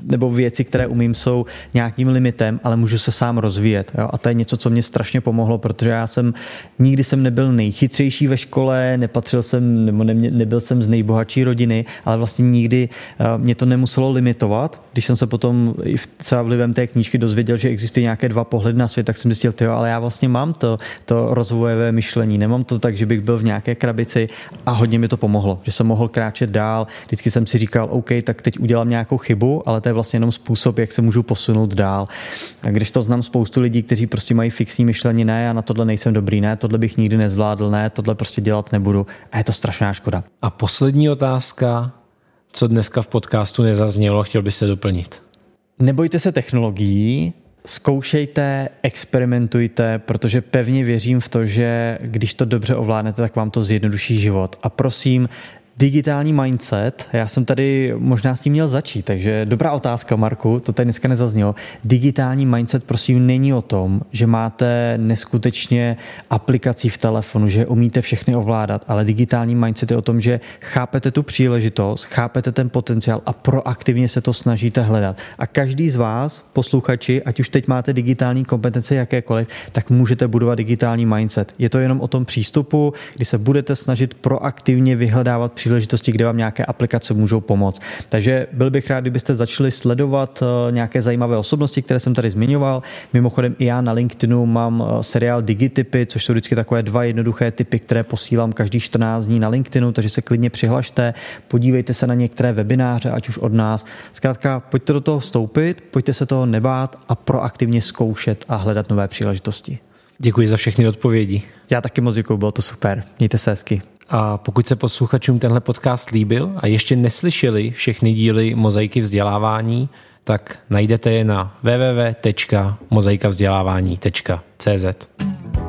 nebo věci, které umím, jsou nějakým limitem, ale můžu se sám rozvíjet. Jo? A to je něco, co mě strašně pomohlo, protože já jsem nikdy jsem nebyl nejchytřejší ve škole, nepatřil jsem, nebo ne, nebyl jsem z nejbohatší rodiny, ale vlastně nikdy eh, mě to nemuselo limitovat. Když jsem se potom i třeba vlivem té knížky knížky dozvěděl, že existují nějaké dva pohledy na svět, tak jsem zjistil, tyjo, ale já vlastně mám to, to rozvojové myšlení. Nemám to tak, že bych byl v nějaké krabici a hodně mi to pomohlo, že jsem mohl kráčet dál. Vždycky jsem si říkal, OK, tak teď udělám nějakou chybu, ale to je vlastně jenom způsob, jak se můžu posunout dál. A když to znám spoustu lidí, kteří prostě mají fixní myšlení, ne, já na tohle nejsem dobrý, ne, tohle bych nikdy nezvládl, ne, tohle prostě dělat nebudu. A je to strašná škoda. A poslední otázka, co dneska v podcastu nezaznělo, chtěl byste doplnit? Nebojte se technologií, zkoušejte, experimentujte, protože pevně věřím v to, že když to dobře ovládnete, tak vám to zjednoduší život. A prosím, Digitální mindset, já jsem tady možná s tím měl začít, takže dobrá otázka, Marku, to tady dneska nezaznělo. Digitální mindset prosím není o tom, že máte neskutečně aplikací v telefonu, že umíte všechny ovládat, ale digitální mindset je o tom, že chápete tu příležitost, chápete ten potenciál a proaktivně se to snažíte hledat. A každý z vás, posluchači, ať už teď máte digitální kompetence jakékoliv, tak můžete budovat digitální mindset. Je to jenom o tom přístupu, kdy se budete snažit proaktivně vyhledávat příležitosti, kde vám nějaké aplikace můžou pomoct. Takže byl bych rád, kdybyste začali sledovat eh, nějaké zajímavé osobnosti, které jsem tady zmiňoval. Mimochodem i já na LinkedInu mám eh, seriál Digitypy, což jsou vždycky takové dva jednoduché typy, které posílám každý 14 dní na LinkedInu, takže se klidně přihlašte, podívejte se na některé webináře, ať už od nás. Zkrátka, pojďte do toho vstoupit, pojďte se toho nebát a proaktivně zkoušet a hledat nové příležitosti. Děkuji za všechny odpovědi. Já taky moc děkuji, bylo to super. Mějte se hezky. A pokud se posluchačům tenhle podcast líbil a ještě neslyšeli všechny díly Mozaiky vzdělávání, tak najdete je na www.mozaikavzdělávání.cz.